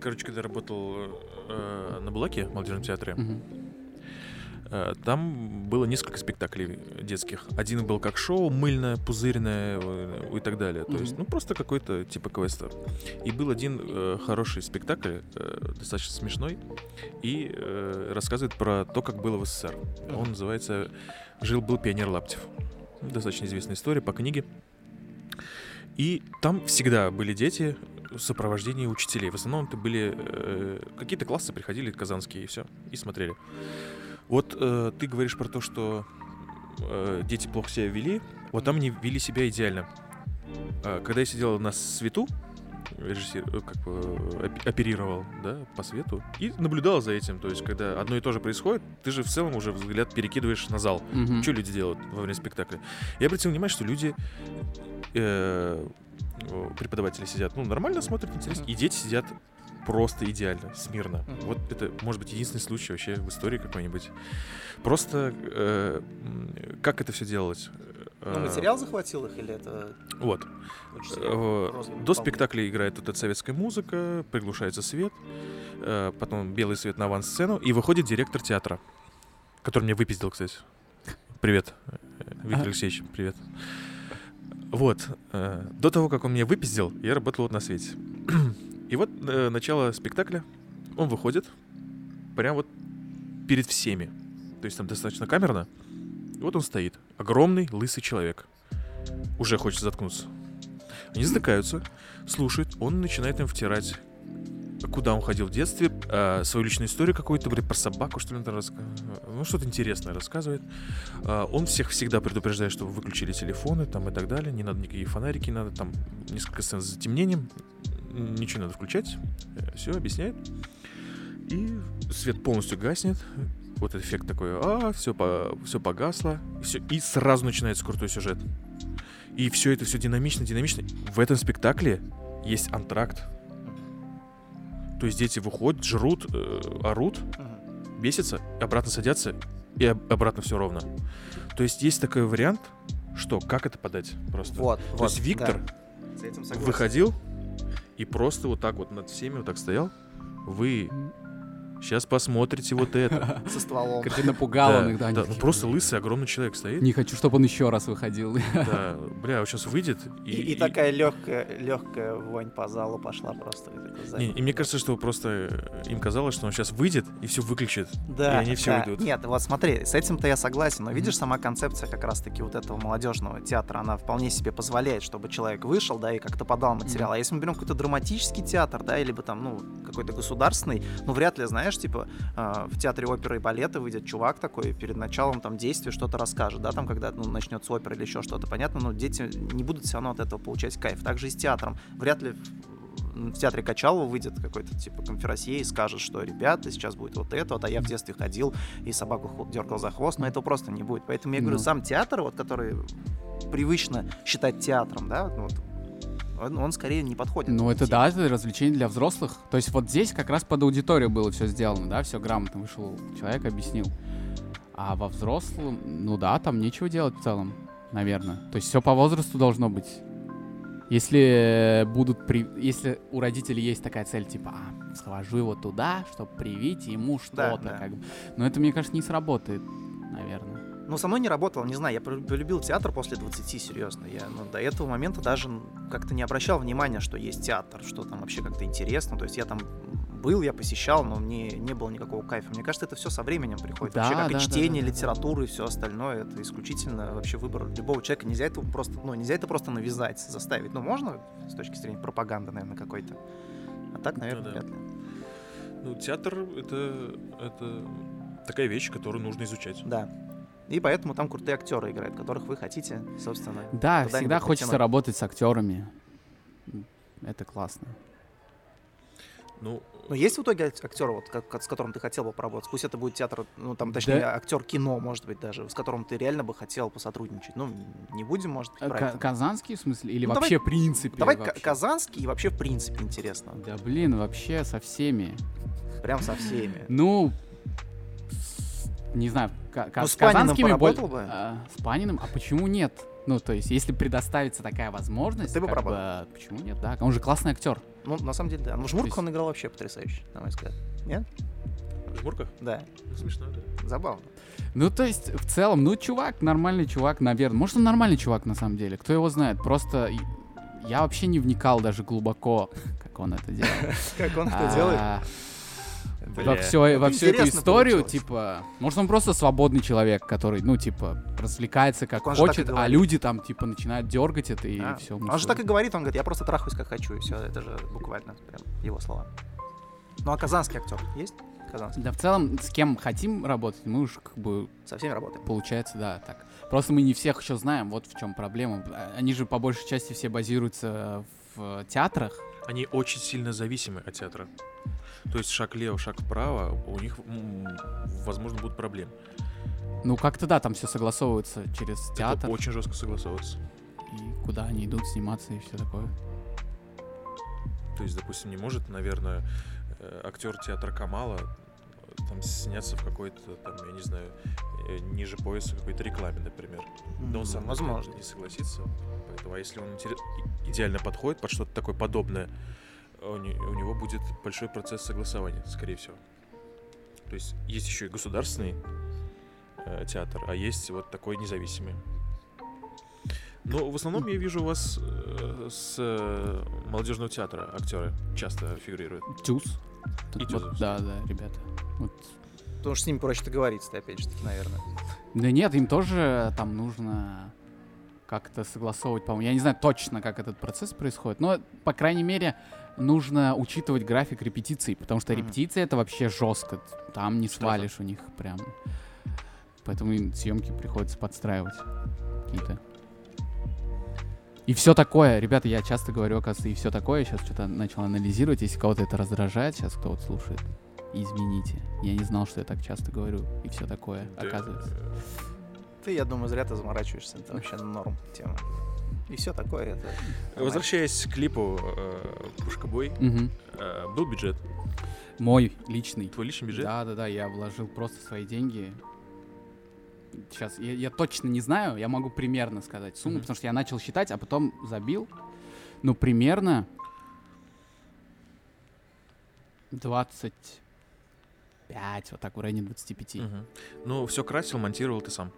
A: Короче, когда работал э, на Булаке, в молодежном театре,
B: Мгм.
A: э, там было несколько спектаклей детских. Один был как шоу, мыльное, пузырное э, и так далее. То есть, ну, просто какой-то типа квеста. И был один э, хороший спектакль, э, достаточно смешной, и э, рассказывает про то, как было в СССР. Он называется «Жил-был пионер Лаптев». Достаточно известная история по книге. И там всегда были дети в сопровождении учителей. В основном это были э, какие-то классы приходили казанские и все, и смотрели. Вот э, ты говоришь про то, что э, дети плохо себя вели. Вот там они вели себя идеально. А, когда я сидел на свету, режиссер, э, как бы оп- оперировал, да, по свету, и наблюдал за этим. То есть, когда одно и то же происходит, ты же в целом уже взгляд перекидываешь на зал.
B: Мгм.
A: Что люди делают во время спектакля? Я обратил внимание, что люди, э, преподаватели сидят, ну, нормально смотрят, интересно, и дети сидят просто идеально, смирно. Вот это, может быть, единственный случай вообще в истории какой-нибудь. Просто э, как это все делать?
C: Ну,
A: Э,
C: материал захватил их или это
A: Вот. Э, До спектакля играет тут эта советская музыка, приглушается свет, э, потом белый свет на авансцену, и выходит директор театра, который меня выпиздил, кстати. Привет, Виктор
B: А.
A: Алексеевич, привет. Вот, до того, как он меня выпиздил, я работал вот на свете. И вот начало спектакля, он выходит прям вот перед всеми. То есть там достаточно камерно. Вот он стоит, огромный лысый человек. Уже хочет заткнуться. Они затыкаются, слушают, он начинает им втирать, куда он ходил в детстве, а, свою личную историю какую-то, говорит, про собаку, что ли, он ну, что-то интересное рассказывает. А, Он всех всегда предупреждает, чтобы выключили телефоны там и так далее, не надо никакие фонарики, надо там несколько сцен с затемнением, ничего не надо включать, все, объясняет. И свет полностью гаснет, вот эффект такой, а, все, все погасло, и, всё, и сразу начинается крутой сюжет. И все это все динамично, динамично. В этом спектакле есть антракт. То есть дети выходят, жрут, э, орут, бесятся, обратно садятся, и об- обратно все ровно. То есть есть такой вариант, что как это подать просто.
C: Вот,
A: То
C: вот,
A: есть Виктор
C: да.
A: Выходил и просто вот так вот над всеми вот так стоял. Вы сейчас посмотрите вот это.
C: со стволом.
B: Как ты напугал он их, да,
A: да, ну
B: такие,
A: просто лысый огромный человек стоит.
B: Не хочу, чтобы он еще раз выходил.
A: Да, бля, вот сейчас выйдет и,
C: И, и такая легкая, легкая вонь по залу пошла просто. и
A: Не, и мне кажется, что просто э, им казалось, что он сейчас выйдет и все выключит.
C: Да,
A: и они все
C: да.
A: уйдут.
C: Нет, вот смотри, с этим-то я согласен, но видишь, сама концепция как раз-таки вот этого молодежного театра, она вполне себе позволяет, чтобы человек вышел, да, и как-то подал материал. А если мы берем какой-то драматический театр, да, или бы там, ну, какой-то государственный, ну, вряд ли, знаешь, типа, э, в театре оперы и балета выйдет чувак такой, перед началом там действия что-то расскажет, да, там, когда, ну, начнется опера или еще что-то, понятно, но дети не будут все равно от этого получать кайф. Так же и с театром. Вряд ли в в театре Качалова выйдет какой-то типа конферансье и скажет, что ребята, сейчас будет вот это, вот, а я в детстве ходил и собаку дергал за хвост, но этого просто не будет. Поэтому я говорю,
B: Ну.
C: сам театр, вот который привычно считать театром, да, вот, он, он скорее не подходит.
B: Ну, это
C: детям.
B: да, это развлечение для взрослых. То есть вот здесь как раз под аудиторию было все сделано, да, все грамотно вышел человек, объяснил. А во взрослом, ну да, там нечего делать в целом, наверное. То есть все по возрасту должно быть. Если будут при... если у родителей есть такая цель, типа, а, схожу его туда, чтобы привить ему
C: Да,
B: что-то,
C: да.
B: как бы. Но это, мне кажется, не сработает, наверное.
C: Ну, со мной не работало, не знаю, я полю- полюбил театр после 20, серьезно. Я ну, до этого момента даже как-то не обращал внимания, что есть театр, что там вообще как-то интересно. То есть я там был, я посещал, но мне не было никакого кайфа. Мне кажется, это все со временем приходит.
B: Да,
C: вообще, как
B: да,
C: и
B: да,
C: чтение,
B: да, да, да.
C: литература и все остальное. Это исключительно вообще выбор любого человека. Нельзя это просто, ну, нельзя это просто навязать, заставить. Ну, можно с точки зрения пропаганды, наверное, какой-то. А так, наверное,
A: да.
C: вряд ли.
A: Ну, театр это, это такая вещь, которую нужно изучать.
C: Да. И поэтому там крутые актеры играют, которых вы хотите, собственно.
B: Да, всегда хочется
C: потянуть.
B: работать с актерами. Это классно.
A: Ну,
C: Но есть в итоге актер, вот, как, с которым ты хотел бы поработать? Пусть это будет театр, ну там, точнее,
B: Да.
C: актер кино, может быть, даже, с которым ты реально бы хотел посотрудничать. Ну, не будем, может быть, про
B: Ка-
C: это.
B: Казанский, в смысле? Или
C: Ну, давай-
B: вообще, в принципе?
C: Давай
B: вообще?
C: казанский и вообще, в принципе, интересно.
B: Да блин, вообще со всеми.
C: Прям со всеми.
B: Ну, не знаю, ка-
C: Ну,
B: с
C: Паниным
B: казанскими боль-
C: поработал бы?
B: А, с Паниным? А почему нет? Ну, то есть, если предоставится такая возможность,
C: Ты бы
B: как
C: поработал?
B: почему нет? Да, он же классный актер.
C: Ну, на самом деле, да. Ну, в жмурках
B: есть-
C: он играл вообще потрясающе, на мой взгляд. Нет?
A: в жмурках?
C: Да.
A: Ну, смешно, да.
C: Забавно.
B: Ну, то есть, в целом, ну, чувак, нормальный чувак, наверное. Может, он нормальный чувак, на самом деле. Кто его знает? Просто я вообще не вникал даже глубоко, как он это делает.
C: Как он это делает?
A: Бля.
B: во, всё- во всю эту историю,
C: получилось.
B: типа, может, он просто свободный человек, который, ну, типа, развлекается как
C: он
B: хочет, а люди там, типа, начинают дергать это и
C: А,
B: все.
C: Он же так и говорит, он говорит, я просто трахаюсь как хочу, и все, это же буквально прям его слова. Ну а казанский актер есть? Казанский.
B: Да, в целом, с кем хотим работать, мы уж как бы
C: Со всеми работаем.
B: получается, да, так. Просто мы не всех еще знаем, вот в чем проблема. А, Они же по большей части все базируются в театрах.
A: Они очень сильно зависимы от театра. То есть шаг влево, шаг вправо, у них, возможно, будут проблемы.
B: Ну, как-то да, там все согласовывается через театр.
A: Это очень жестко согласовываться.
B: И куда они идут сниматься и все такое.
A: То есть, допустим, не может, наверное, э, актер театра Камала э, там сняться в какой-то, там, я не знаю, э, ниже пояса какой-то рекламе, например. Но он сам
C: возможно.
A: не согласится. Поэтому, а если он идеально подходит под что-то такое подобное, у, не- у него будет большой процесс согласования, скорее всего. То есть есть еще и государственный э, театр, а есть вот такой независимый. Но в основном я вижу у вас э, с э, молодежного театра актеры часто фигурируют.
B: Тюз.
A: И
B: Вот, да, да, ребята. Вот.
C: Потому что с ними проще договориться, опять же таки, наверное.
B: Да нет, им тоже там нужно как-то согласовывать, по-моему. Я не знаю точно, как этот процесс происходит, но, по крайней мере, нужно учитывать график репетиций, потому что репетиции это вообще жестко. Там не свалишь у них прям. Поэтому съемки приходится подстраивать какие-то. И все такое, ребята, я часто говорю, оказывается, и все такое, сейчас что-то начал анализировать, если кого-то это раздражает, сейчас кто-то слушает, извините, я не знал, что я так часто говорю, и все такое, оказывается.
C: Ты, я думаю, зря ты заморачиваешься. Это вообще норм тема. И все такое. Это.
A: Возвращаясь к клипу э, Пушкабой,
B: Мгм.
A: э, был бюджет.
B: Мой личный.
A: Твой личный бюджет?
B: Да, да, да, я вложил просто свои деньги. Сейчас, я, я точно не знаю, я могу примерно сказать сумму,
A: Мгм.
B: потому что я начал считать, а потом забил. Ну, примерно 25, вот так, в районе 25.
A: Мгм. Ну, все красил, монтировал ты сам.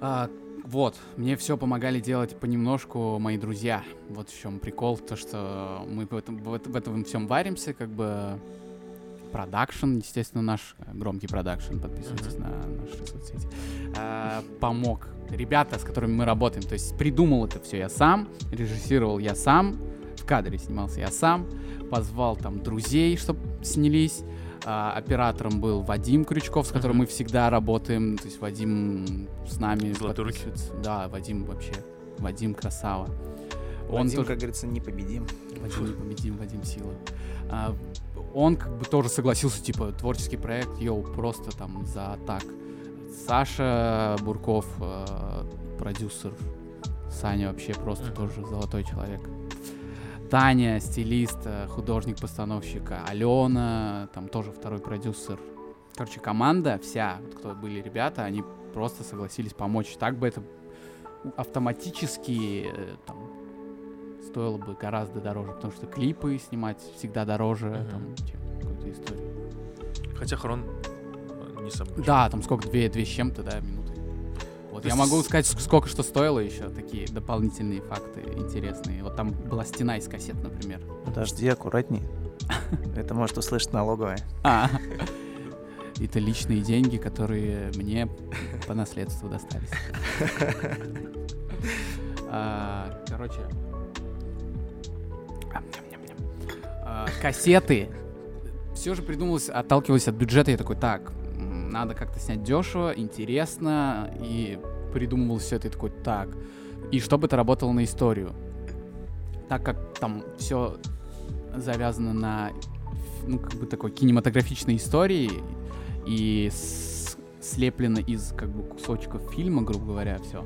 B: А, вот, мне все помогали делать понемножку мои друзья. Вот в чем прикол, то что мы в этом, в, это- в этом всем варимся, как бы продакшн, естественно, наш э, громкий продакшн, подписывайтесь на наши соцсети, а, помог. Ребята, с которыми мы работаем, то есть придумал это все я сам, режиссировал я сам, в кадре снимался я сам, позвал там друзей, чтобы снялись, а, оператором был Вадим Крючков, с которым
A: Мгм.
B: мы всегда работаем. То есть Вадим с нами
A: Золотой руки.
B: подписывается. Да, Вадим вообще. Вадим красава. Он
C: Вадим,
B: тоже...
C: как говорится, непобедим.
B: Вадим непобедим, Вадим сила. А, он как бы тоже согласился, типа, творческий проект, йоу, просто там за так. Саша Бурков, э, продюсер. Саня вообще просто тоже золотой человек. Таня, стилист, э, художник-постановщик, Алена, там тоже второй продюсер. Короче, команда вся, вот кто были ребята, они просто согласились помочь. Так бы это автоматически э, там, стоило бы гораздо дороже, потому что клипы снимать всегда дороже,
A: Мгм.
B: там, чем какой-то истории.
A: Хотя Хрон э, не самый.
B: Да, там сколько, две, две с чем-то, да, минуты. Вот
A: То
B: я могу сказать, ск- сколько что стоило еще, такие дополнительные факты интересные. Вот там была стена из кассет, например.
C: Подожди, аккуратней. Это может услышать налоговая.
B: А, это личные деньги, которые мне по наследству достались. А, Короче. А, Кассеты. Все же придумалось, отталкиваясь от бюджета. Я такой, так, надо как-то снять дешево, интересно. И придумывал все это, я такой, так. И чтобы это работало на историю. Так как там все завязано на ну, как бы такой кинематографичной истории и слеплено из как бы кусочков фильма, грубо говоря, все.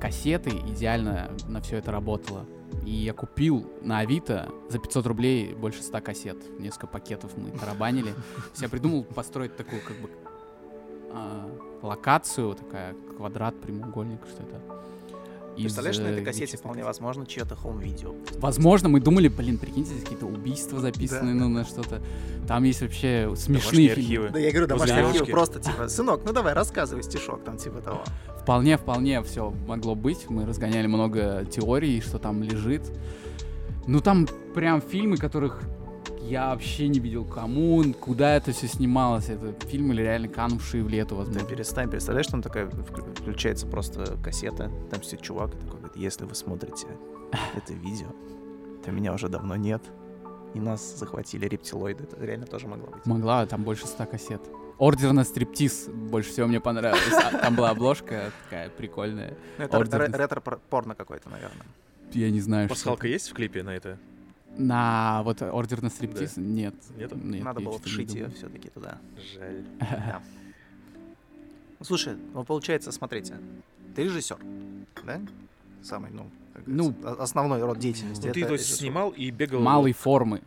B: кассеты идеально на все это работало. И я купил на Авито за 500 рублей больше 100 кассет. Несколько пакетов мы тарабанили. Я придумал построить такую как бы а, локацию, такая квадрат, прямоугольник, что это. из,
C: Представляешь, на
B: э,
C: этой кассете
B: веществ.
C: вполне возможно чье-то хоум-видео.
B: Возможно, мы думали, блин, прикиньте, здесь какие-то убийства записаны,
C: Да.
B: ну, на что-то. Там есть вообще смешные фильмы.
A: архивы.
C: Да я говорю, домашние архивы просто типа, сынок, ну давай, рассказывай стишок, там типа того.
B: Вполне, вполне все могло быть. Мы разгоняли много теорий, что там лежит. Ну, там прям фильмы, которых я вообще не видел кому, куда это все снималось. Это фильмы реально канувшие в лету, возможно.
C: перестань, представляешь, там такая вк- включается просто кассета, там сидит чувак и такой говорит, если вы смотрите это видео, то меня уже давно нет. И нас захватили рептилоиды. Это реально тоже могло быть.
B: Могла, там больше ста кассет. Ордер на стриптиз больше всего мне понравилось. А Там была обложка такая прикольная.
C: Ну, это ретро-порно какое-то, наверное.
B: Я не знаю, что
A: Пасхалка есть в клипе на это?
B: На вот ордер на стриптиз? Нет.
A: Нету?
B: Нет,
C: Надо было вшить ее все-таки туда.
A: Жаль.
C: Ну, Слушай, ну получается, смотрите, ты режиссер, да? Самый, ну,
B: Ну,
C: основной род деятельности.
A: Ну, ты, то есть, снимал и бегал...
B: Малой формы.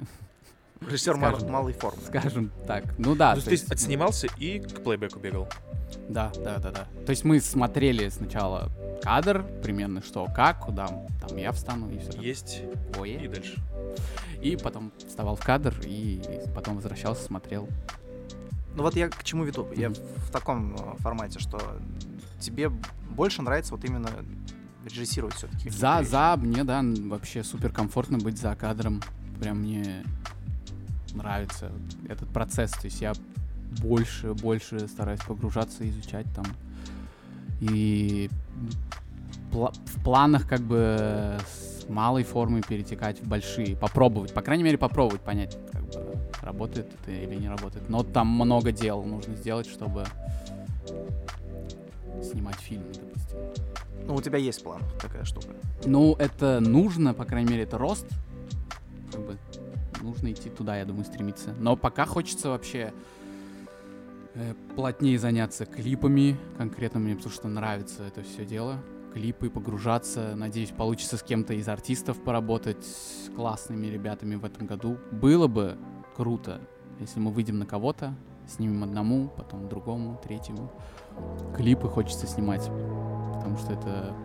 C: Режиссер мал-
B: Скажем.
C: малой формы.
B: Скажем так. Ну да.
A: То
B: то
A: есть ты отснимался и к плейбеку бегал.
B: Да, да, да, да. То есть мы смотрели сначала кадр, примерно что, как, куда там я встану и все.
A: Есть и дальше.
B: И потом вставал в кадр и потом возвращался, смотрел.
C: Ну вот я к чему веду. Я
B: Мгм.
C: в таком э, формате, что тебе больше нравится вот именно режиссировать все-таки.
B: За, за, мне, да, вообще супер комфортно быть за кадром. Прям мне нравится этот процесс. То есть я больше, больше стараюсь погружаться, изучать там. И пла- в планах как бы с малой формы перетекать в большие. Попробовать, по крайней мере, попробовать понять, как бы, работает это или не работает. Но там много дел нужно сделать, чтобы снимать фильм, допустим.
C: Ну, у тебя есть в планах такая штука.
B: Ну, это нужно, по крайней мере, это рост. Как бы нужно идти туда, я думаю, стремиться. Но пока хочется вообще э, плотнее заняться клипами, конкретно мне, потому что нравится это все дело. Клипы, погружаться. Надеюсь, получится с кем-то из артистов поработать, с классными ребятами в этом году. Было бы круто, если мы выйдем на кого-то, снимем одному, потом другому, третьему. Клипы хочется снимать, потому что это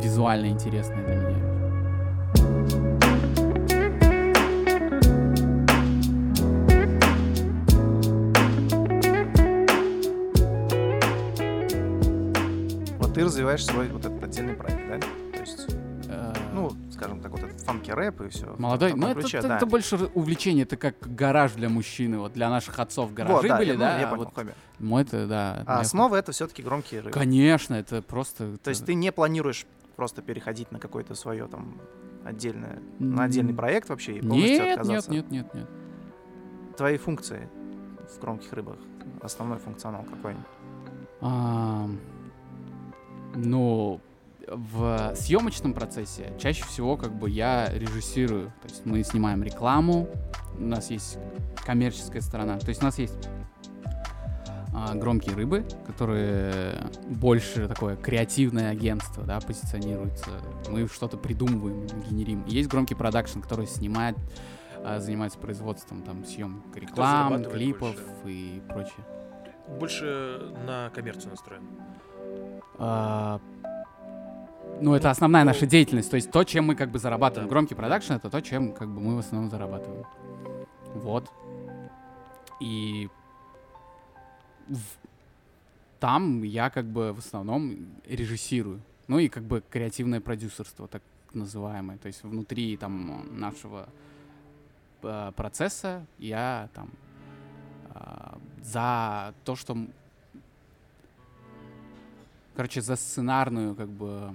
B: визуально интересное для меня.
C: Ты развиваешь свой вот этот отдельный проект, да? То есть,
B: Э,
C: ну, скажем так, вот этот фанки-рэп и все.
B: Молодой, ну это, это- это больше увлечение, это как гараж для мужчины. Вот для наших отцов гаражи
C: вот, да,
B: были,
C: я, ну,
B: да?
C: я
B: а
C: понял,
B: вот
C: хобби.
B: мой это, да.
C: А основа это все-таки громкие рэп.
B: Конечно, это просто...
C: То есть ты не планируешь просто переходить на какое-то свое там отдельное, на отдельный проект вообще и полностью
B: Нет, нет,
C: отказаться?
B: нет, нет, нет.
C: Твои функции в громких рыбах, основной функционал какой?
B: Ну, в съемочном процессе чаще всего как бы я режиссирую. То есть мы снимаем рекламу, у нас есть коммерческая сторона. То есть у нас есть а, громкие рыбы, которые больше такое креативное агентство, да, позиционируется. Мы что-то придумываем, генерим. И есть громкий продакшн, который снимает, а, занимается производством там съемок реклам, клипов
A: больше?
B: и прочее.
A: Больше на коммерцию настроен.
B: А, ну, это основная наша деятельность. То есть то, чем мы как бы зарабатываем.
A: Да.
B: Громкий продакшн это то, чем как бы мы в основном зарабатываем. Вот. И в- там я как бы в основном режиссирую. Ну и как бы креативное продюсерство, так называемое. То есть внутри там нашего э, процесса я там а, за то, что короче, за сценарную, как бы,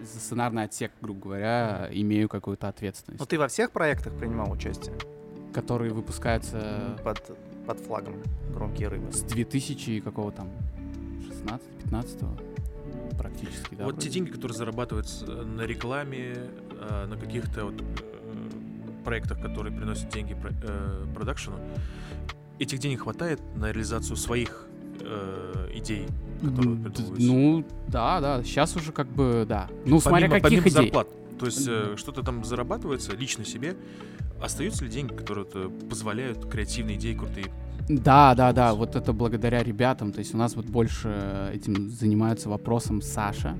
B: за сценарный отсек, грубо говоря, имею какую-то ответственность,
C: Ну ты во всех проектах принимал участие
B: которые выпускаются
C: под, под флагом громкие рыбы?
B: с 2000 и какого там, 16-15 практически, да.
A: вот те
B: вроде?
A: деньги, которые зарабатываются на рекламе, э, на каких-то вот э, проектах, которые приносят деньги про- э, продакшену, этих денег хватает на реализацию своих э, идей,
B: д-
A: придумываются?
B: Ну, да, да, сейчас уже как бы, да. Ну, смотря
A: помимо,
B: каких
A: помимо
B: идей.
A: зарплат. То есть э, что-то там зарабатывается лично себе, остаются ли деньги, которые э, позволяют креативные идеи крутые?
B: Да, да, да, вот это благодаря ребятам. То есть у нас вот больше этим занимаются вопросом Саша,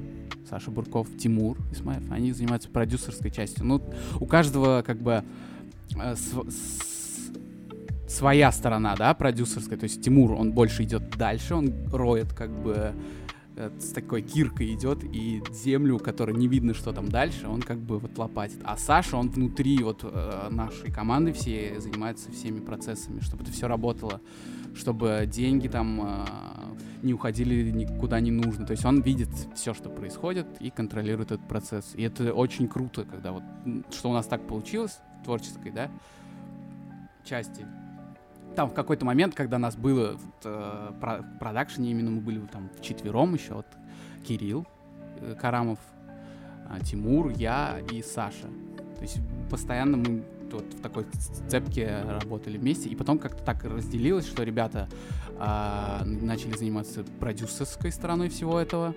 B: Саша Бурков, Тимур Исмаев. Они занимаются продюсерской частью. Ну, у каждого как бы э, св- с- своя сторона, да, продюсерская. То есть Тимур, он больше идет дальше, он роет как бы э, с такой киркой идет и землю, которой не видно, что там дальше, он как бы вот лопатит. А Саша, он внутри вот э, нашей команды все занимается всеми процессами, чтобы это все работало, чтобы деньги там э, не уходили никуда не нужно. То есть он видит все, что происходит и контролирует этот процесс. И это очень круто, когда вот что у нас так получилось творческой, да, части. Там в какой-то момент, когда нас было в э, про- в продакшене, именно мы были там вчетвером еще, вот Кирилл э, Карамов, а, Тимур, я и Саша. То есть постоянно мы вот в такой цепке работали вместе, и потом как-то так разделилось, что ребята а, начали заниматься продюсерской стороной всего этого,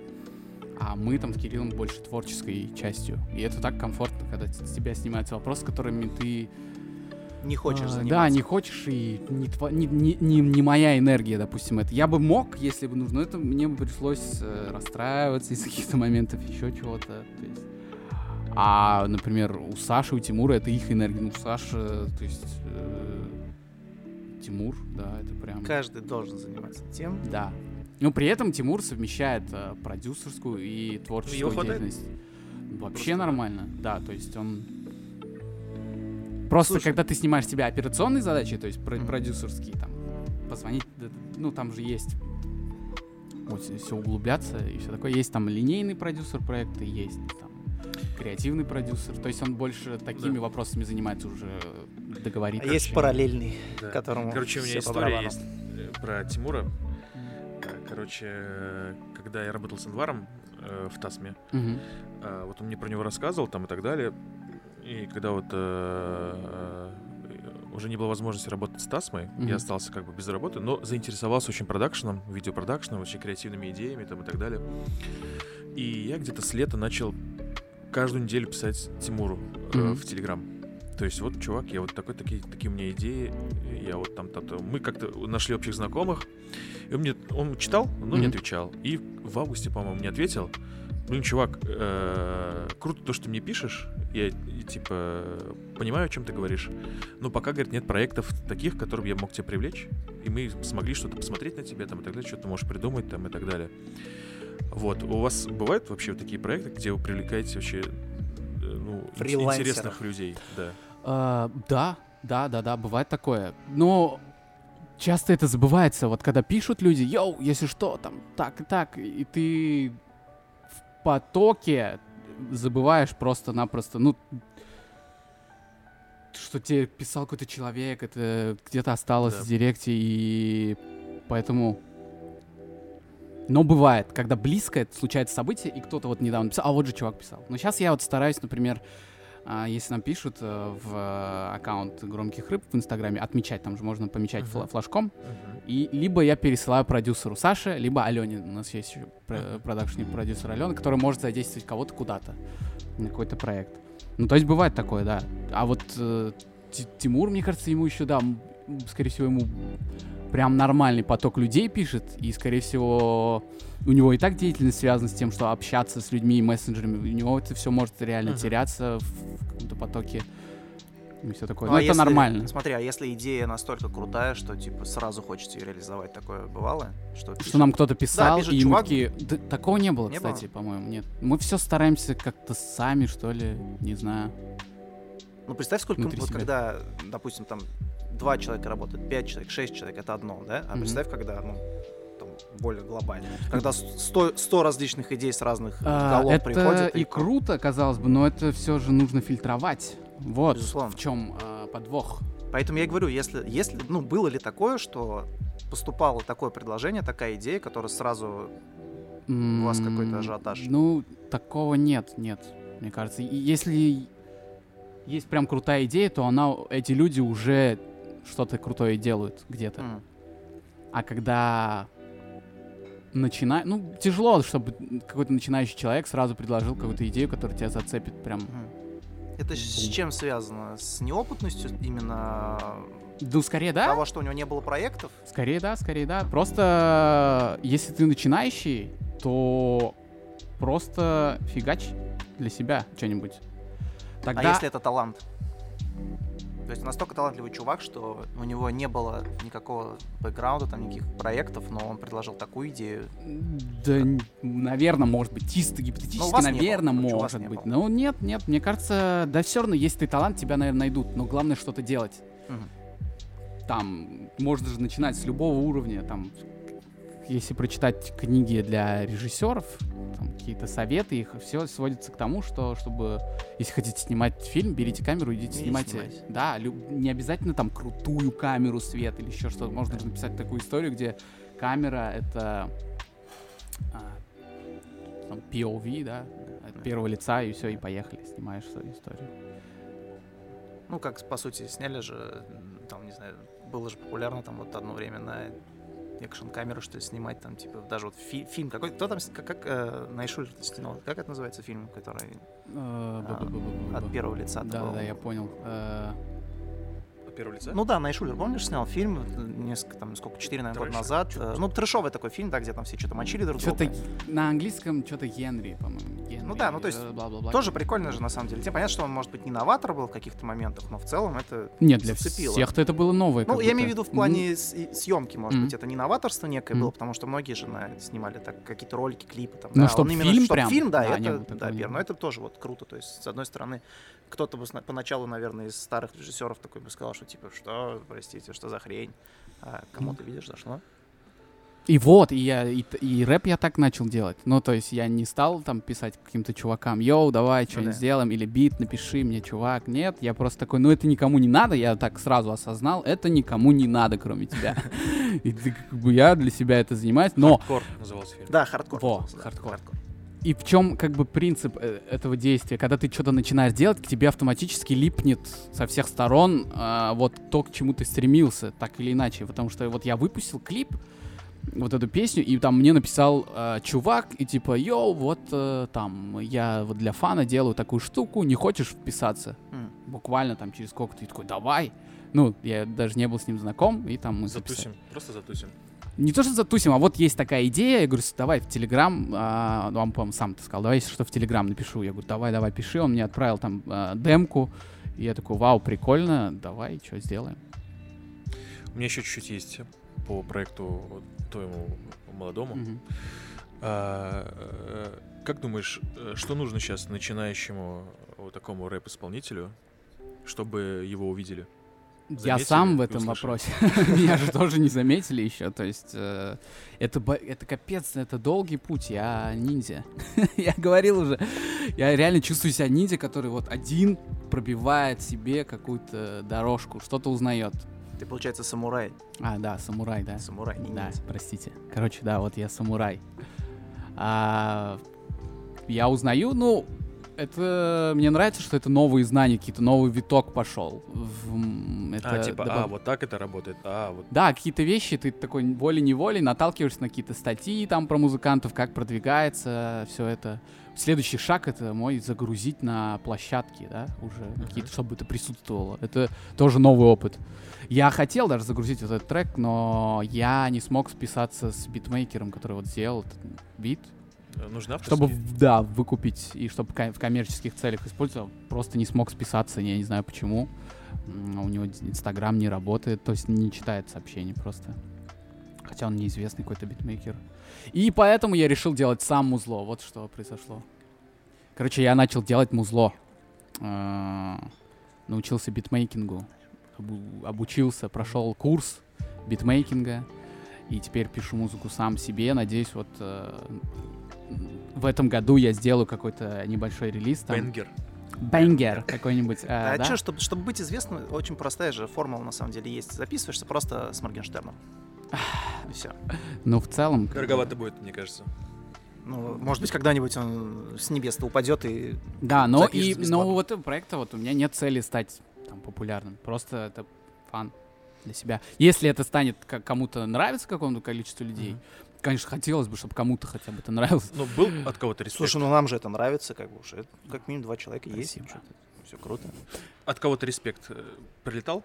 B: а мы там с Кириллом больше творческой частью. И это так комфортно, когда тебя снимается вопрос, с которыми ты
C: Не хочешь
B: А,
C: заниматься.
B: Да, не хочешь, и не, тва- не, не- не- не моя энергия, допустим, это. Я бы мог, если бы нужно, но это мне бы пришлось э, расстраиваться из каких-то моментов, еще чего-то. то есть. А, например, у Саши, у Тимура это их энергия. Ну, Саша, то есть э, Тимур, да, это прям...
C: Каждый должен заниматься тем.
B: Да. Но при этом Тимур совмещает э, продюсерскую и творческую
A: Его хватает?
B: деятельность. Вообще
A: Просто-
B: нормально, да, то есть он... Просто
C: Слушай.
B: когда ты снимаешь себе операционные задачи, то есть продюсерские, там, позвонить, ну, там же есть, вот все углубляться и все такое, есть там линейный продюсер проекта, есть там креативный продюсер, то есть он больше такими
A: Да.
B: вопросами занимается уже договорить.
C: А есть параллельный,
A: Да.
C: которому
A: Короче, у меня история есть э, про Тимура. Э, Короче, э, когда я работал с Анваром э, в Тасме,
B: Мгм.
A: А, вот он мне про него рассказывал там и так далее. И когда вот э, э, уже не было возможности работать с Тасмой,
B: Мгм.
A: я остался как бы без работы, но заинтересовался очень продакшеном, видеопродакшеном, вообще креативными идеями там и так далее. И я где-то с лета начал каждую неделю писать Тимуру э,
B: Мгм.
A: в Телеграм. То есть вот, чувак, я вот такой, такие, такие у меня идеи, я вот там, там, там. Мы как-то нашли общих знакомых, и он мне, он читал, но не
B: Мгм.
A: отвечал. И в августе, по-моему, не ответил. Блин, чувак, э, круто то, что ты мне пишешь. Я, и, типа, понимаю, о чем ты говоришь. Но пока, говорит, нет проектов таких, которые я мог тебя привлечь. И мы смогли что-то посмотреть на тебя, там, и так далее, что ты можешь придумать, там, и так далее. Вот. У вас бывают вообще вот такие проекты, где вы привлекаете вообще э, ну, интересных людей? Да.
B: А, да, да, да, да, бывает такое. Но часто это забывается. Вот когда пишут люди, йоу, если что, там так и так, и ты потоке забываешь просто-напросто, ну, что тебе писал какой-то человек, это где-то осталось
A: Да.
B: в директе, и поэтому... Но бывает, когда близко это случается событие, и кто-то вот недавно писал, а вот же чувак писал. Но сейчас я вот стараюсь, например, если нам пишут э, в э, аккаунт громких рыб в Инстаграме, отмечать, там же можно помечать
A: Мгм.
B: флажком,
A: Мгм.
B: и либо я пересылаю продюсеру Саше, либо Алене. У нас есть еще продакшн продюсер Алена, который может задействовать кого-то куда-то на какой-то проект. Ну, то есть бывает такое, да. А вот э, Ти- Тимур, мне кажется, ему еще, да, скорее всего, ему прям нормальный поток людей пишет, и, скорее всего, у него и так деятельность связана с тем, что общаться с людьми и мессенджерами, у него это все может реально
A: Мгм.
B: теряться в, в каком-то потоке и все такое.
C: Ну,
B: Но
C: а
B: это
C: если-
B: нормально.
C: Смотри, а если идея настолько крутая, что типа сразу хочется ее реализовать, такое бывало? Что,
B: Что нам кто-то писал,
C: пишет
B: и мы
C: чувак.
B: такие... «Да такого не было,
C: Не
B: кстати, по-моему, нет. Мы все стараемся как-то сами, что ли, не знаю.
C: Ну, представь, сколько, вот
B: себя.
C: когда, допустим, там два человека работают, пять человек, шесть человек, это одно, да? А
B: Мгм.
C: представь, когда, ну, там, более глобально. Когда сто, сто различных идей с разных
B: А,
C: голов
B: это
C: приходят.
B: и круто, казалось бы, но это все же нужно фильтровать. Вот
C: Безусловно.
B: в чем подвох.
C: Поэтому я и говорю, если, если, ну, было ли такое, что поступало такое предложение, такая идея, которая сразу...
B: У
C: вас какой-то ажиотаж?
B: Ну, такого нет, нет, мне кажется. И если есть прям крутая идея, то она, эти люди уже что-то крутое делают где-то.
C: м,
B: А когда начина... Ну, тяжело, чтобы какой-то начинающий человек сразу предложил какую-то идею, которая тебя зацепит прям.
C: Это с чем связано? С неопытностью именно
B: Ну, скорее, да.
C: того, что у него не было проектов?
B: Скорее, да, скорее, да. Просто, э, если ты начинающий, то просто фигач для себя что-нибудь. Тогда...
C: А если это талант? То есть настолько талантливый чувак, что у него не было никакого бэкграунда, там никаких проектов, но он предложил такую идею.
B: Да, наверное, может быть, чисто гипотетически,
C: Ну, было,
B: наверное,
C: вас
B: может быть.
C: было.
B: Ну, нет, нет, мне кажется, да все равно, если ты талант, тебя, наверное, найдут. Но главное что-то делать.
C: Мгм.
B: Там, можно же начинать с любого уровня, там, если прочитать книги для режиссеров, какие-то советы, их все сводится к тому, что, чтобы, если хотите снимать фильм, берите камеру, идите
C: Идите
B: снимайте.
C: снимайте.
B: Да, лю- не обязательно там крутую камеру, свет или еще что-то. Можно даже написать такую историю, где камера — это а, там, POV, да, от первого лица, и все, и поехали, снимаешь свою историю.
C: Ну, как, по сути, сняли же, там, не знаю, было же популярно там вот одно время на экшн-камеру, что ли, снимать там, типа, даже вот фи- фильм какой кто там, как, как э, Найшуль снял, как это называется фильм, который
B: Э,
C: А, от первого лица
B: Да, да, я понял.
A: Первого лица?
C: Ну да, Найшулер, помнишь, снял фильм несколько, там, сколько, четыре, наверное, года назад.
A: Чё-
C: Э, Ну, трэшовый такой фильм, да, где там все что-то мочили друг
B: Что-то
C: друга.
B: на английском что-то Генри, по-моему. Генри,
C: Ну да, ну то есть
B: э, бла-бла-бла.
C: Тоже прикольно же, на самом деле. Тебе понятно, что он, может быть, не новатор был в каких-то моментах, но в целом это
B: Нет, для
C: зацепило.
B: всех-то это было новое.
C: Ну, я имею в виду в плане съемки, может быть, это не новаторство некое
B: Мгм.
C: было, потому что многие же на- снимали так какие-то ролики, клипы. Там,
B: Ну,
C: да,
B: чтоб
C: он именно,
B: фильм
C: чтоб
B: прям?
C: фильм, да,
B: Да, не
C: это,
B: было
C: да, верно. Но это тоже вот круто. То есть, с одной стороны, кто-то бы поначалу, наверное, из старых режиссеров такой бы сказал, что типа, что, простите, что за хрень? А кому ты видишь, зашло?
B: И вот, и, я, и, и рэп я так начал делать. Ну, то есть я не стал там писать каким-то чувакам, йоу, давай что-нибудь
C: да.
B: сделаем, или бит, напиши мне, чувак. Нет, я просто такой, ну это никому не надо, я так сразу осознал, это никому не надо, кроме тебя. И ты, как бы я для себя это занимаюсь, но
A: Хардкор назывался фильм.
C: Да, хардкор.
B: Во, хардкор. И в чем как бы принцип э, этого действия? Когда ты что-то начинаешь делать, к тебе автоматически липнет со всех сторон а, вот то, к чему ты стремился, так или иначе. Потому что вот я выпустил клип, вот эту песню, и там мне написал э, чувак, и типа, йоу, вот э, там, я вот для фана делаю такую штуку, не хочешь вписаться?
C: М.
B: Буквально там через сколько-то, и такой, давай. Ну, я даже не был с ним знаком, и там мы записали.
A: Затусим, просто затусим.
B: Не то, что затусим, а вот есть такая идея. Я говорю, «С- давай в Телеграм, а, ну, он, по-моему, сам ты сказал, давай, если что, в Телеграм напишу. Я говорю, давай, давай, пиши. Он мне отправил там а, демку. И я такой, вау, прикольно, давай, что сделаем.
A: У меня еще чуть-чуть есть по проекту твоему молодому.
B: Мгм.
A: А, э, как думаешь, что нужно сейчас начинающему вот такому рэп-исполнителю, чтобы его увидели?
B: Я
A: Заметили
B: сам в этом вопросе. Меня же тоже не заметили еще. То есть э, это, это капец, это долгий путь. Я ниндзя. Я говорил уже. Я реально чувствую себя ниндзя, который вот один пробивает себе какую-то дорожку, что-то узнает.
C: Ты, получается, самурай.
B: А, да, самурай, да.
C: Самурай, не
B: Да,
C: ниндзя.
B: простите. Короче, да, вот я самурай. А, я узнаю, ну, это мне нравится, что это новые знания, какие-то новый виток пошел. В, это
A: а, типа,
B: добав-
A: а, вот так это работает, а, вот.
B: Да, какие-то вещи ты такой волей-неволей наталкиваешься на какие-то статьи там про музыкантов, как продвигается все это. Следующий шаг это мой загрузить на площадки, да, уже какие-то, чтобы это присутствовало. Это тоже новый опыт. Я хотел даже загрузить вот этот трек, но я не смог списаться с битмейкером, который вот сделал этот бит,
A: Нужны
B: чтобы, да, выкупить и чтобы в коммерческих целях использовал. Просто не смог списаться, я не знаю почему. М, У него Инстаграм не работает, то есть не читает сообщений просто. Хотя он неизвестный какой-то битмейкер. И поэтому я решил делать сам музло. Вот что произошло. Короче, я начал делать музло. А, Научился битмейкингу. обу- Обучился, прошел курс битмейкинга. И теперь пишу музыку сам себе. Надеюсь, вот э, в этом году я сделаю какой-то небольшой релиз. Там.
A: Бенгер.
B: Бенгер какой-нибудь. э,
C: А,
B: да?
C: что, чтобы, чтобы быть известным, очень простая же формула на самом деле есть. Записываешься просто с Моргенштерном. И все.
B: Ну, в целом...
A: Дороговато будет, мне кажется.
C: Ну, может быть, когда-нибудь он с небес-то упадет и
B: Да, но, и, но вот у проекта вот у меня нет цели стать там, популярным. Просто это фан для себя. Если это станет кому-то нравится какому-то количеству людей,
A: Мгм.
B: Конечно, хотелось бы, чтобы кому-то хотя бы это нравилось.
A: Ну, был от кого-то респект?
C: Слушай, ну нам же это нравится, как бы уже. Как минимум два человека есть.
B: Спасибо.
C: Все круто.
A: От кого-то респект э, прилетал?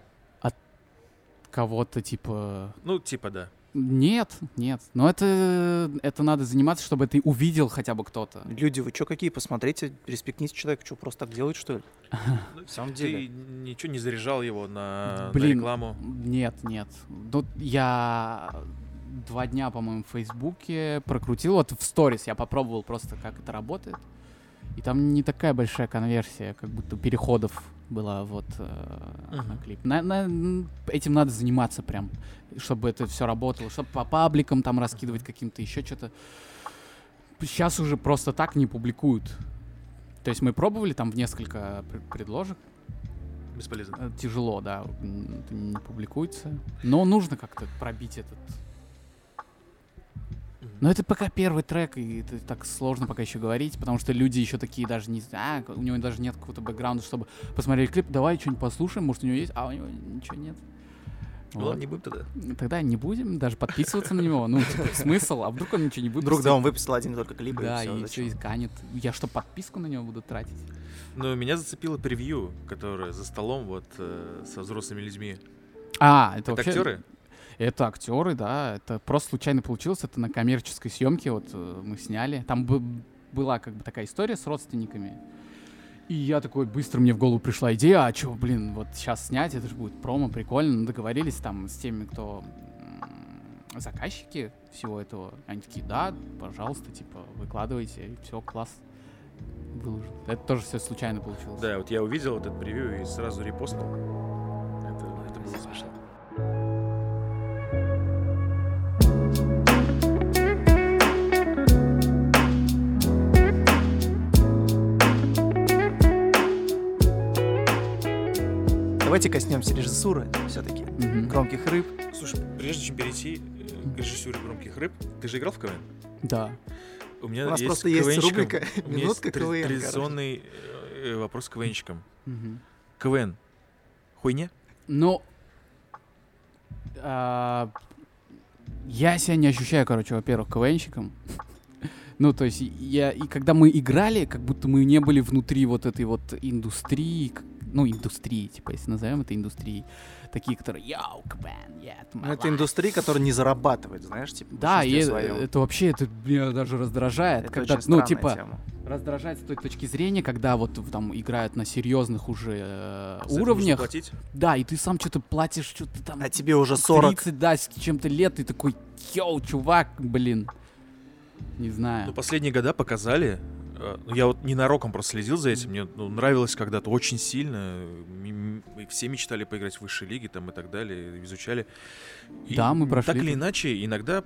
B: Кого-то типа...
A: Ну, типа, да.
B: Нет, нет. Но это, это надо заниматься, чтобы ты увидел хотя бы кто-то.
C: Люди, вы что какие? Посмотрите, респектните человека, что просто так делает, что ли?
A: Ну,
C: В самом
A: Ты
C: деле.
A: ничего не заряжал его на, на
B: Блин.
A: рекламу?
B: Нет, нет. Ну, я два дня, по-моему, в Фейсбуке прокрутил. Вот в сторис я попробовал просто, как это работает. И там не такая большая конверсия, как будто переходов была вот э, на
A: Мгм.
B: клип. На- на- этим надо заниматься прям, чтобы это все работало, чтобы по пабликам там раскидывать каким-то еще что-то. Сейчас уже просто так не публикуют. То есть мы пробовали там в несколько пр- предложек,
A: Бесполезно.
B: Э, Тяжело, да, это не публикуется. Но нужно как-то пробить этот. Но это пока первый трек, и это так сложно пока еще говорить, потому что люди еще такие даже не а, у него даже нет какого-то бэкграунда, чтобы посмотреть клип, давай что-нибудь послушаем, может у него есть, а у него ничего нет.
A: Ну
B: Вот.
A: ладно, не будем тогда.
B: Тогда не будем даже подписываться на него. Ну, типа, смысл, а вдруг он ничего не выпустит?
C: Вдруг, да, он выпустил один только клип,
B: Да,
C: и все,
B: и все изганет. Я что, подписку на него буду тратить?
A: Но меня зацепило превью, которое за столом вот э, со взрослыми людьми.
B: А, это,
A: Это
B: вообще...
A: актеры?
B: Это актеры, да. Это просто случайно получилось. Это на коммерческой съемке вот э, мы сняли. Там бы- была как бы такая история с родственниками. И я такой, быстро мне в голову пришла идея, а что, блин, вот сейчас снять, это же будет промо, прикольно. Ну, договорились там с теми, кто заказчики всего этого. Они такие, да, пожалуйста, типа, выкладывайте, и все, класс. Выложил. Это тоже все случайно получилось.
A: Да, вот я увидел этот превью и сразу репостнул. Это, это было смешно.
C: Давайте коснемся режиссуры все-таки.
B: Мгм.
C: Громких рыб.
A: Слушай, прежде чем перейти э, к режиссуре громких рыб, ты же играл в КВН?
B: Да.
A: У меня
C: У нас
A: есть
C: просто есть рубрика «Минутка КВН», короче.
A: Традиционный э, вопрос к КВНщикам.
B: Мгм.
A: КВН. Хуйня?
B: Ну, а, я себя не ощущаю, короче, во-первых, КВНщиком. Ну, то есть, я, и когда мы играли, как будто мы не были внутри вот этой вот индустрии, ну, индустрии, типа, если назовем это индустрией, такие, которые, йоу, КВН, yeah, это
C: Ну,
B: my
C: это
B: life».
C: индустрия, которая не зарабатывает, знаешь, типа.
B: Да, и
C: своем.
B: это вообще, это меня даже раздражает,
C: Это
B: когда,
C: очень
B: ну, типа,
C: тема.
B: раздражает с той точки зрения, когда вот там играют на серьезных уже э,
A: За
B: уровнях,
A: платить?
B: да, и ты сам что-то платишь, что-то там
C: А тебе уже 40.
B: 30, да, с чем-то лет, ты такой, йоу, чувак, блин. Не
A: Ну,
B: знаю.
A: последние года показали. Э, ну, Я вот ненароком просто следил за этим. Мне ну, нравилось когда-то очень сильно. М- м- и Все мечтали поиграть в высшей лиге там и так далее, изучали. И
B: Да, мы прошли
A: Так или иначе, иногда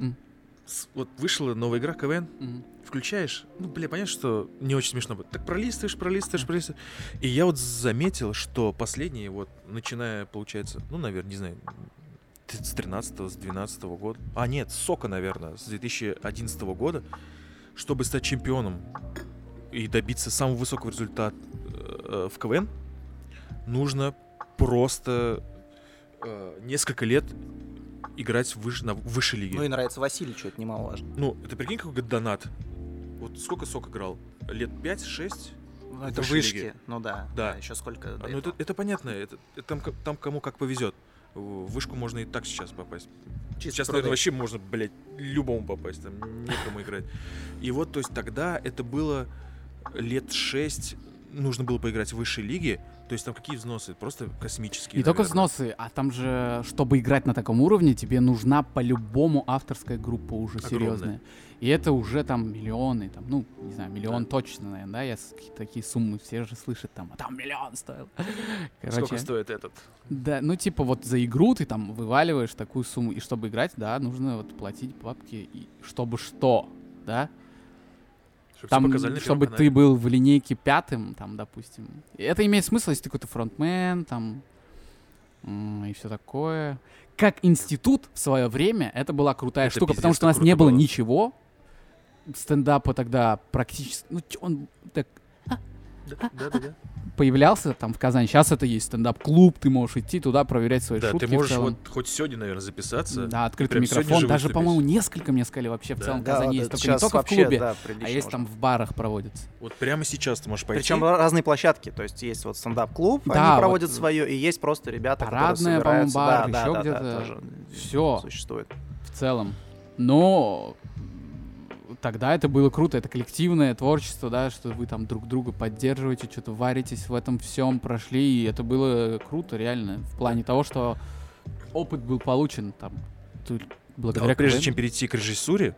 A: с- вот вышла новая игра КВН,
B: Мгм.
A: включаешь, ну, бля, понятно, что не очень смешно будет. Так пролистываешь, пролистываешь, пролистываешь. И я вот заметил, что последние, вот, начиная, получается, ну, наверное, не знаю, с 13 с 12 года. А, нет, Сока, наверное, с 2011 года, чтобы стать чемпионом и добиться самого высокого результата э, в КВН, нужно просто э, несколько лет играть выше, на высшей лиге.
C: Ну и нравится Василий, что это немаловажно.
A: Ну, это прикинь, какой донат. Вот сколько сок играл? Лет 5-6?
C: Ну, это вышки.
A: лиги.
C: Ну да.
A: Да.
C: Еще сколько. до
A: Ну, это, это понятно. Это, это там, там кому как повезет. В вышку можно и так сейчас попасть.
C: Чисто
A: Сейчас,
C: продать.
A: наверное, вообще можно, блядь, любому попасть. Там некому играть. И вот, то есть тогда это было лет 6 нужно было поиграть в высшей лиге. То есть там какие взносы? Просто космические.
B: Не только
A: наверное.
B: взносы, а там же, чтобы играть на таком уровне, тебе нужна по-любому авторская группа уже
A: Огромная.
B: серьезная. И это уже там миллионы, там, ну, не знаю, миллион точно, наверное, да, я такие суммы все же слышат, там, а там миллион стоил.
A: Сколько
B: Короче,
A: стоит этот?
B: да, ну, типа, вот за игру ты там вываливаешь такую сумму, и чтобы играть, да, нужно вот платить бабки, и чтобы что, да?
A: Чтобы
B: Там, чтобы ты был в линейке пятым, там, допустим. И это имеет смысл, если ты какой-то фронтмен, там, и все такое. Как институт в свое время, это была крутая
A: Это
B: штука, потому что у нас не было
A: было.
B: ничего. Стендапа тогда практически... Ну, он так
A: Да, да, да. Да.
B: появлялся там в Казани. Сейчас это есть стендап-клуб, ты можешь идти туда, проверять свои
A: Да,
B: шутки
A: ты
B: в
A: можешь
B: целом.
A: вот хоть сегодня, наверное, записаться.
B: Да, открытый микрофон.
A: же
B: Даже, по-моему, несколько мне сказали вообще в
A: Да.
B: целом в
C: Да,
B: Казани
C: вот
B: есть.
C: это
B: Только не только в
C: вообще,
B: клубе,
C: да,
B: а есть там в барах проводятся.
A: Вот прямо сейчас ты можешь пойти.
C: Причем разные площадки, то есть есть вот стендап-клуб,
B: Да,
C: они проводят
B: вот
C: свое, и есть просто ребята,
B: Парадная,
C: которые
B: по-моему,
C: собираются.
B: бар,
C: да,
B: еще
C: да, да,
B: где-то.
C: да,
B: Все.
C: существует.
B: в целом. Но тогда это было круто, это коллективное творчество, да, что вы там друг друга поддерживаете, что-то варитесь в этом всем, прошли, и это было круто, реально, в плане того, что опыт был получен там тут
A: Да,
B: благодаря
A: вот прежде
B: КВН.
A: чем перейти к режиссуре,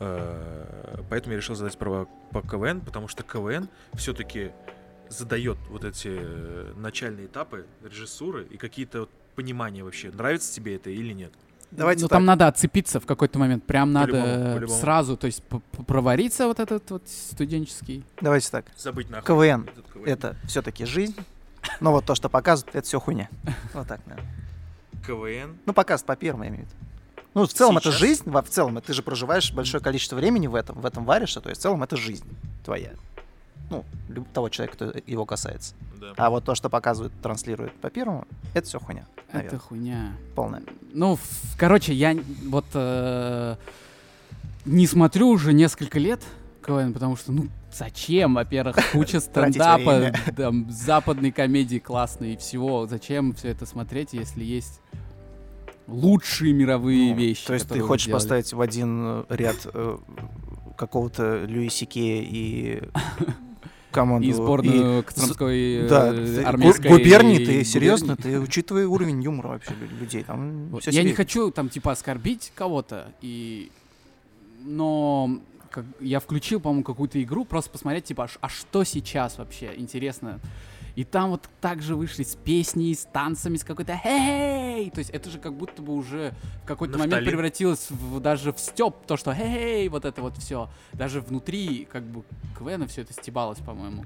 A: э, поэтому я решил задать про по КВН, потому что КВН все-таки задает вот эти э, начальные этапы режиссуры и какие-то понимания вообще, нравится тебе это или нет.
C: Давайте
B: ну,
C: так.
B: там надо отцепиться в какой-то момент, прям надо
A: По-любому, по-любому.
B: сразу, то есть провариться вот этот вот студенческий.
C: Давайте так.
A: Забыть нахуй.
C: КВН
A: КВН.
C: это все-таки жизнь. Но вот то, что показывают, это все хуйня. Вот так, наверное.
A: КВН.
C: Ну, показывают по первому, я имею в виду. Ну, в целом это
A: Сейчас?
C: жизнь, во в целом ты же проживаешь большое количество времени в этом, в этом варишься, то есть в целом это жизнь твоя. Ну, того человека, кто его касается.
A: Да.
C: А вот то, что показывают, транслируют по первому, это все хуйня.
B: Это
C: наверное.
B: хуйня.
C: Полная.
B: Ну, в- короче, я вот э, не смотрю уже несколько лет КВН, потому что, ну, зачем, во-первых, куча стендапа, там, западной комедии классной и всего. Зачем все это смотреть, если есть лучшие мировые
C: Ну,
B: вещи?
C: То есть ты хочешь
B: сделали?
C: поставить в один э, ряд э, какого-то Льюи Сикея и команду...
B: И сборную Костромской
C: Да,
B: э,
C: ты-
B: армейской
C: гу- губернии, ты
B: губернии.
C: серьезно, ты учитывая уровень юмора вообще лю- людей, там
B: Вот. Я не хочу там типа оскорбить кого-то, и но как- я включил, по-моему, какую-то игру, просто посмотреть, типа, а а что сейчас вообще интересно. И там вот также вышли с песней, с танцами, с какой-то «Хей!» То есть это же как будто бы уже в какой-то момент
A: Нафталин.
B: превратилось в, даже в степ, то, что «Хей!» Вот это вот все. Даже внутри как бы КВН все это стебалось, по-моему.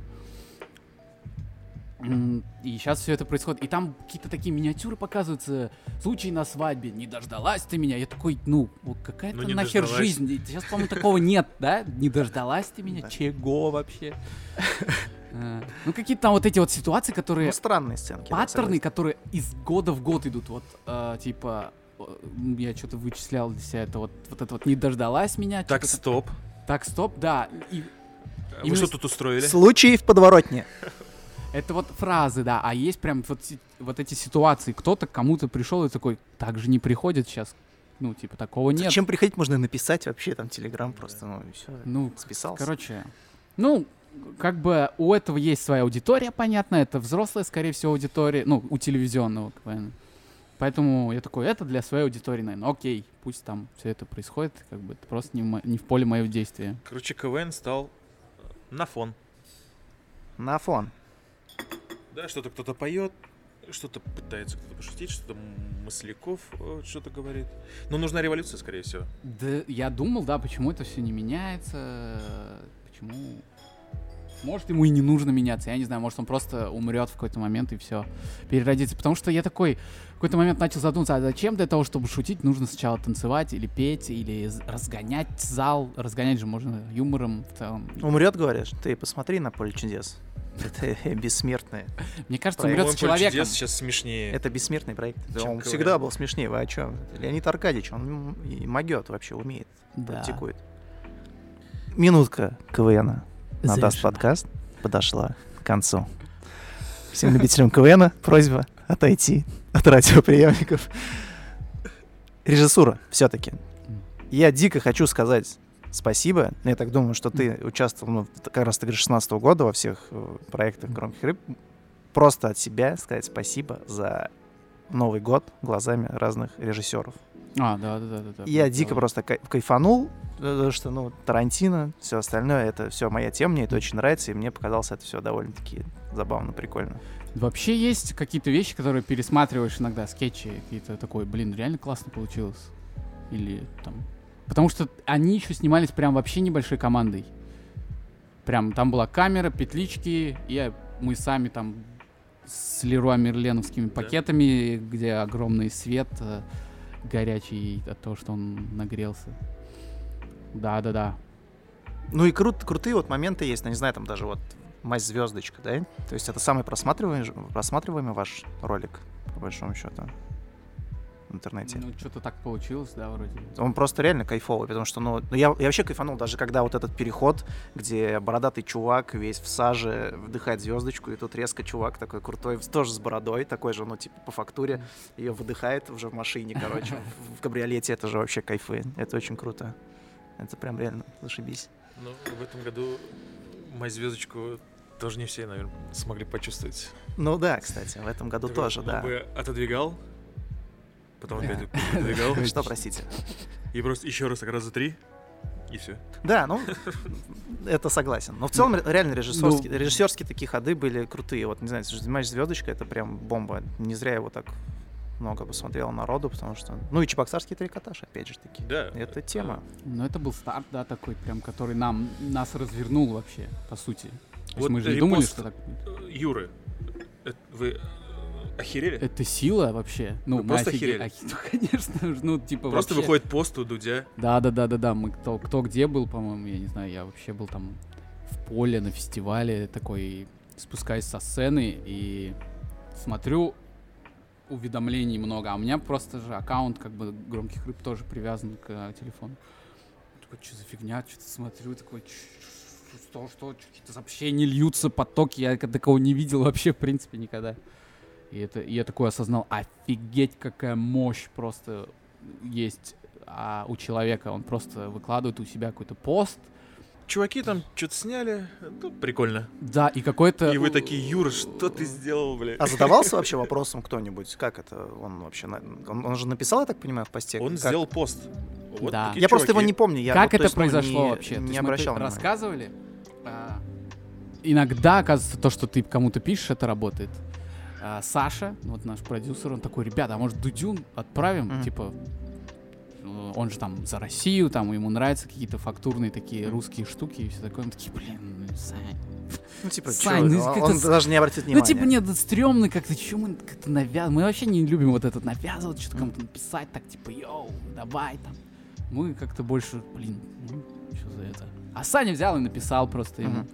B: И сейчас все это происходит. И там какие-то такие миниатюры показываются. Случай на свадьбе. Не дождалась ты меня. Я такой, ну, вот какая-то
A: Ну,
B: нахер
A: дождалась.
B: жизнь. Сейчас, по-моему, такого нет, да? Не дождалась ты меня?
C: Да.
B: Чего вообще? А, Ну, какие-то там вот эти вот ситуации, которые...
C: Ну, странные сценки.
B: Паттерны, которые из года в год идут. Вот, э, типа, э, я что-то вычислял для себя. Это вот, вот это вот не дождалась меня.
A: Так,
B: чё-то
A: стоп.
B: Так, стоп, да. И
A: А Вы
B: Именно
A: что тут устроили?
C: Случай в подворотне.
B: Это вот фразы, да, а есть прям вот, вот эти ситуации. Кто-то к кому-то пришел и такой, так же не приходит сейчас. Ну, типа, такого нет.
C: Чем приходить можно написать вообще там телеграм просто, ну и все.
B: Ну,
C: Списался.
B: короче, ну, как бы у этого есть своя аудитория, понятно, это взрослая, скорее всего, аудитория, ну, у телевизионного КВН. Поэтому я такой, это для своей аудитории, наверное, окей, пусть там все это происходит, как бы это просто не, в мо- не в поле моего действия.
A: Короче, КВН стал э, на фон.
C: На фон.
A: Да, что-то кто-то поет, что-то пытается кто-то пошутить, что-то Масляков э, что-то говорит. Но нужна революция, скорее всего.
B: Да, я думал, да, почему это все не меняется, почему... Может, ему и не нужно меняться, я не знаю, может, он просто умрет в какой-то момент и все, переродится. Потому что я такой в какой-то момент начал задуматься, а зачем для того, чтобы шутить, нужно сначала танцевать или петь, или разгонять зал. Разгонять же можно юмором в целом.
C: Умрет, говоришь? Ты посмотри на поле чудес. Это бессмертное.
B: Мне кажется, умрет с
A: По-моему, «Поле
B: человеком.
A: чудес» сейчас смешнее.
C: Это бессмертный проект. Да, он всегда был смешнее. Вы о чем? Леонид Аркадьевич, он и могет вообще, умеет.
B: Да.
C: практикует. Минутка КВН на Даст
B: Завершена.
C: подкаст подошла к концу. Всем любителям КВН просьба отойти от радиоприемников. Режиссура, все-таки. Я дико хочу сказать спасибо. Я так думаю, что ты участвовал, ну, как раз таки 16 года во всех э, проектах «Громких рыб». Просто от себя сказать спасибо за Новый год глазами разных режиссеров.
B: А, да, да, да, да. да.
C: Я дико
B: Да.
C: просто кай- кайфанул, э, потому что, ну, Тарантино, все остальное, это все моя тема, мне это очень нравится, и мне показалось это все довольно-таки забавно, прикольно.
B: Вообще есть какие-то вещи, которые пересматриваешь иногда, скетчи какие-то такой, блин, реально классно получилось. Или там... Потому что они еще снимались прям вообще небольшой командой. Прям там была камера, петлички, и мы сами там с Леруа Мерленовскими пакетами, где огромный свет э, горячий от того, что он нагрелся. Да-да-да.
C: Ну и крут, крутые вот моменты есть, ну, не знаю, там даже вот «Мать звездочка», да? То есть это самый просматриваемый, просматриваемый ваш ролик, по большому счету, интернете.
B: Ну, что-то так получилось, да, вроде.
C: Он просто реально кайфовый, потому что, ну, ну, я, я вообще кайфанул, даже когда вот этот переход, где бородатый чувак весь в саже вдыхает звездочку, и тут резко чувак такой крутой, тоже с бородой, такой же, ну, типа, по фактуре, ее выдыхает уже в машине, короче, в, кабриолете, это же вообще кайфы, это очень круто. Это прям реально зашибись.
A: Ну, в этом году мою звездочку тоже не все, наверное, смогли почувствовать.
C: Ну да, кстати, в этом году
A: Такой
C: тоже, да.
A: бы отодвигал, потом опять отодвигал,
C: Что, простите?
A: и просто еще раз так раза три, и все.
C: Да, ну, это согласен. Но в целом реально режиссерские,
B: Ну-
C: режиссерские такие ходы были крутые. Вот, не знаю, «Матч звездочка» — это прям бомба. Не зря его так много посмотрело народу, потому что... Ну и «Чебоксарский трикотаж», опять же таки.
A: Да.
C: Это тема.
B: Ну, это был старт, да, такой, прям, который нам, нас развернул вообще, по сути. То есть
A: Вот
B: мы же не думали, что так будет.
A: Э, Юры, э, вы э, охерели?
B: Это сила вообще. Ну, мы
A: просто
B: офиге-
A: охерели?
B: охи- Ну, конечно, ну, типа
A: Просто
B: вообще-
A: выходит пост у Дудя.
B: Да, да, да, да, да. Мы кто, кто где был, по-моему, я не знаю, я вообще был там в поле, на фестивале, такой, спускаюсь со сцены и смотрю, уведомлений много, а у меня просто же аккаунт как бы громких рыб тоже привязан к э, телефону. Такой, что за фигня, что-то смотрю, такой, «Ч- ч- что, что, какие-то сообщения льются, потоки, я такого не видел вообще, в принципе, никогда. И это, и я такой осознал, офигеть, какая мощь просто есть а, у человека. Он просто выкладывает у себя какой-то пост,
A: Чуваки там что-то сняли, ну, прикольно.
B: да, и какой-то...
A: И вы такие, Юра, что ты сделал, бля?
C: А задавался вообще вопросом кто-нибудь? Как это? Он вообще... Он, он же написал, я так понимаю, в посте?
A: Он
C: Как?
A: сделал пост. Вот
B: Да.
C: Я просто его
A: чуваки.
C: не помню. Я,
B: как
C: вот, то
B: это
C: есть,
B: произошло
C: не-
B: вообще?
C: Не
B: мы
C: обращал внимания.
B: рассказывали. а, иногда, оказывается, то, что ты кому-то пишешь, это работает. А, Саша, вот наш продюсер, он такой, ребята, а может Дудюн отправим?
C: Мгм.
B: Типа, э, он же там за Россию, там ему нравятся какие-то фактурные такие русские штуки и все такое. Мы такие, блин, ну, Сань.
C: Ну, типа,
B: Сань,
C: чё,
B: ну,
C: он, он даже не обратит
B: Ну,
C: внимания.
B: типа, нет, стрёмно как-то, чё мы как-то навязываем. Мы вообще не любим вот этот навязывать, что-то кому-то написать, так, типа, йоу, давай там. Мы как-то больше, блин, ну, что за это. А Саня взял и написал просто ему.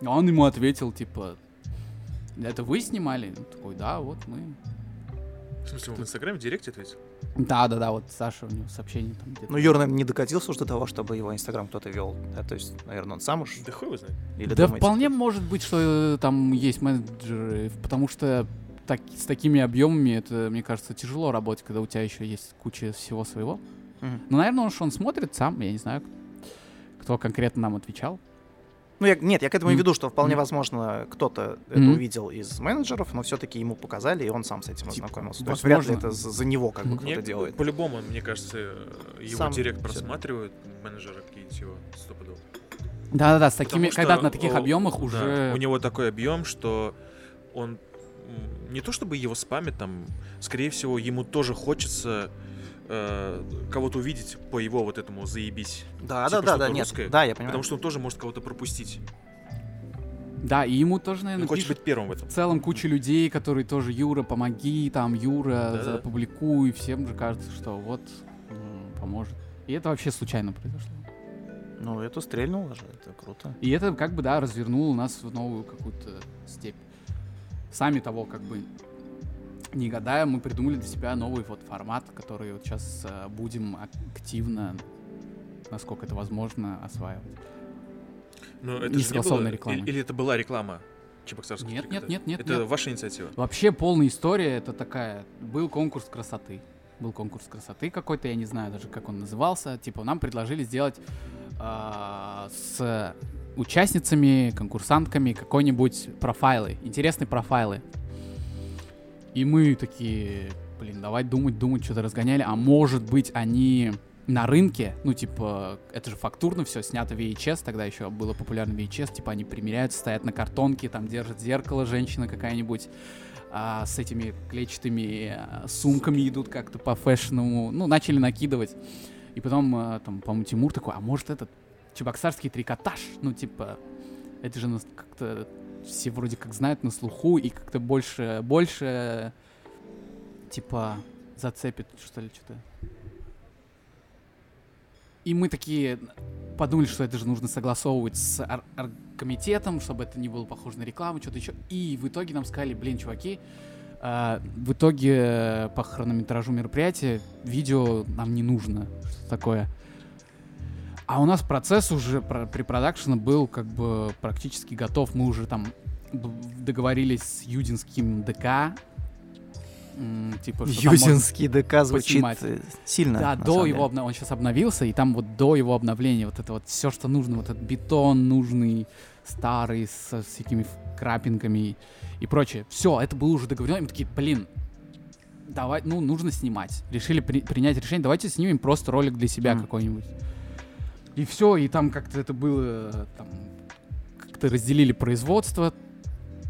B: А он ему ответил, типа, это вы снимали? Он такой, да, вот мы.
A: В смысле, он в Инстаграме в директе ответил?
B: Да, да, да, вот Саша у него сообщение там где-то.
C: Ну, Юра, наверное, не докатился уж до того, чтобы его Инстаграм кто-то вел. Да, то есть, наверное, он сам уж...
A: Да хуй его знает.
C: Или
B: да
C: думаете,
B: вполне может быть, что э, там есть менеджеры, потому что так, с такими объемами это, мне кажется, тяжело работать, когда у тебя еще есть куча всего своего.
C: Мгм.
B: Ну, наверное, он, что он смотрит сам, я не знаю, кто конкретно нам отвечал.
C: Ну, я, нет, я к этому и веду, что вполне возможно, кто-то это увидел из менеджеров, но все-таки ему показали, и он сам с этим
B: Типа,
C: ознакомился. То есть вряд ли это за, за него как бы кто-то
A: Мне-
C: делает.
A: По-любому, мне кажется, его
C: Сам
A: директ просматривают, менеджеры какие-нибудь его стопудово.
B: Да-да-да, с такими,
A: что,
B: когда на таких
A: о,
B: объемах
A: да,
B: уже...
A: у него такой объем, что он не то чтобы его спамит там, скорее всего, ему тоже хочется э, кого-то увидеть по его вот этому заебись.
C: Да,
A: типа
C: да, да, да, нет, да, я понимаю.
A: Потому что он тоже может кого-то пропустить.
B: Да, и ему тоже, наверное,
A: Он хочет
B: пишут
A: быть первым в этом.
B: в целом куча людей, которые тоже Юра, помоги, там, Юра,
A: Да-да.
B: опубликуй, всем же кажется, что вот поможет. И это вообще случайно произошло.
C: Ну, это стрельнуло же, это круто.
B: И это как бы, да, развернуло нас в новую какую-то степь. Сами того как бы не гадая, мы придумали для себя новый вот формат, который вот сейчас будем активно, насколько это возможно, осваивать.
A: Но это
B: Не согласованная реклама.
A: Или, или это была реклама Чебоксарского
B: Нет, нет, нет, нет,
A: Это
B: нет.
A: ваша инициатива?
B: Вообще полная история это такая. Был конкурс красоты. Был конкурс красоты какой-то, я не знаю даже, как он назывался. Типа, нам предложили сделать а, с участницами, конкурсантками какой-нибудь профайлы, интересные профайлы. И мы такие, блин, давай думать, думать, что-то разгоняли. А может быть, они на рынке, ну, типа, это же фактурно все, снято VHS, тогда еще было популярно VHS, типа, они примеряются, стоят на картонке, там держит зеркало женщина какая-нибудь, а, с этими клетчатыми а, сумками идут как-то по фэшному, ну, начали накидывать. И потом, а, там, по-моему, Тимур такой, а может этот чебоксарский трикотаж, ну, типа, это же как-то все вроде как знают на слуху и как-то больше, больше, типа, зацепит, что ли, что-то. И мы такие подумали, что это же нужно согласовывать с ор- оргкомитетом, чтобы это не было похоже на рекламу, что-то еще. И в итоге нам сказали, блин, чуваки, а, в итоге э, по хронометражу мероприятия видео нам не нужно, что такое. А у нас процесс уже при продакшене был как бы практически готов. Мы уже там договорились с Юдинским ДК. Типа,
C: Юзинский ДК звучит
B: поснимать.
C: э, сильно.
B: да, до его обна- он сейчас обновился, и там вот до его обновления вот это вот все, что нужно, вот этот бетон нужный, старый, со всякими крапинками и прочее. Все, это было уже договорено. И мы такие, блин, давай, ну, нужно снимать. Решили при- принять решение, давайте снимем просто ролик для себя
C: Мгм.
B: какой-нибудь. И все, и там как-то это было, там, как-то разделили производство,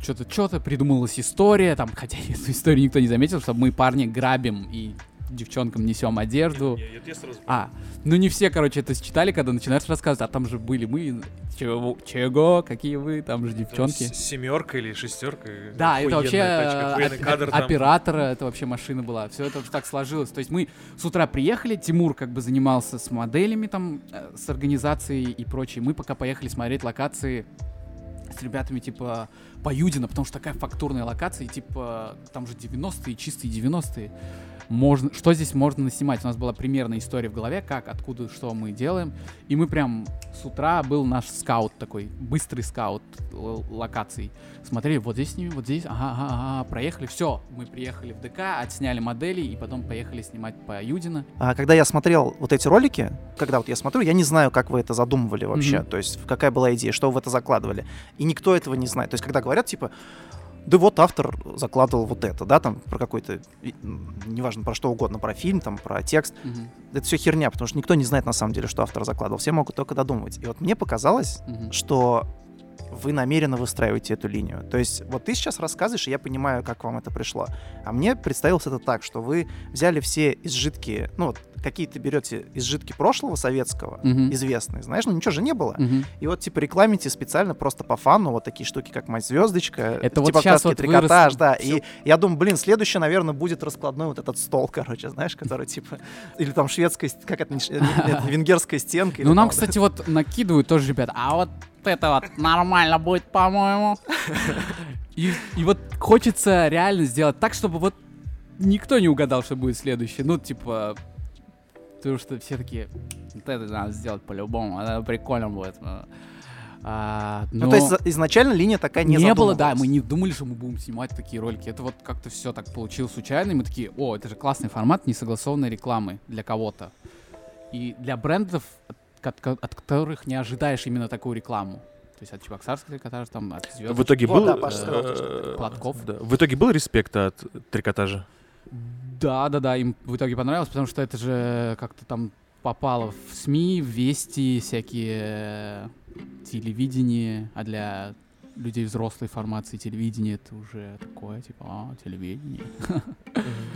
B: что-то, что-то, придумалась история, там, хотя эту историю никто не заметил, что мы парни грабим и девчонкам несем одежду.
A: Я- я- я сразу
B: А, ну не все, короче, это считали, когда начинаешь рассказывать, а там же были мы, чего, чего, какие вы, там же
A: Там
B: девчонки.
A: с- Семерка или шестерка.
B: Да, это вообще
A: тачка,
B: э,
A: кадр там.
B: оператора, это вообще машина была. Все это так сложилось. То есть мы с утра приехали, Тимур как бы занимался с моделями там, э, с организацией и прочее. Мы пока поехали смотреть локации с ребятами, типа, по Юдина, потому что такая фактурная локация, и, типа, там же 90-е, чистые 90-е. Можно, что здесь можно наснимать? У нас была примерная история в голове, как, откуда, что мы делаем. И мы прям с утра был наш скаут такой, быстрый скаут локаций. Смотрели, вот здесь снимем, вот здесь, ага, ага, ага, проехали, все. Мы приехали в ДК, отсняли модели, и потом поехали снимать по Юдина.
C: А когда я смотрел вот эти ролики, когда вот я смотрю, я не знаю, как вы это задумывали вообще,
B: Мгм.
C: то есть какая была идея, что вы в это закладывали. И никто этого не знает. То есть когда говорят, типа, да вот автор закладывал вот это, да, там про какой-то, неважно, про что угодно, про фильм, там, про текст,
B: Мгм,
C: это все херня, потому что никто не знает на самом деле, что автор закладывал. Все могут только додумывать. И вот мне показалось,
B: мгм.
C: что вы намеренно выстраиваете эту линию. То есть вот ты сейчас рассказываешь, и я понимаю, как вам это пришло. А мне представилось это так, что вы взяли все изжитки, ну вот какие-то берете изжитки прошлого советского,
B: Мгм.
C: известные, знаешь, ну ничего же не было.
B: Мгм.
C: И вот типа рекламите специально просто по фану вот такие штуки, как мать звездочка,
B: Это вот
C: типа
B: щас
C: краски
B: вот
C: трикотаж,
B: вырос
C: да.
B: всё.
C: И я думаю, блин, следующее, наверное, будет раскладной вот этот стол, короче, знаешь, который типа или там шведская, как это, э, венгерская стенка.
B: Ну, нам,
C: вот
B: кстати, вот накидывают тоже ребята, а вот это вот нормально будет, по-моему. И, и вот хочется реально сделать так, чтобы вот никто не угадал, что будет следующее. Ну, типа, потому что все такие, вот это надо сделать по-любому, это прикольно будет. А,
C: Ну,
B: но
C: то есть изначально линия такая не,
B: не, было, да, мы не думали, что мы будем снимать такие ролики. Это вот как-то все так получилось случайно, и мы такие, о, это же классный формат несогласованной рекламы для кого-то. И для брендов, от, от которых не ожидаешь именно такую рекламу. То есть от Чебоксарского трикотажа, там, от звезд.
A: В итоге был... э,
B: Платков.
A: В итоге был респект от трикотажа?
B: Да, да, да, им в итоге понравилось, потому что это же как-то там попало в СМИ, в Вести, всякие э, телевидение, а для людей взрослой формации телевидение это уже такое, типа, а, телевидение.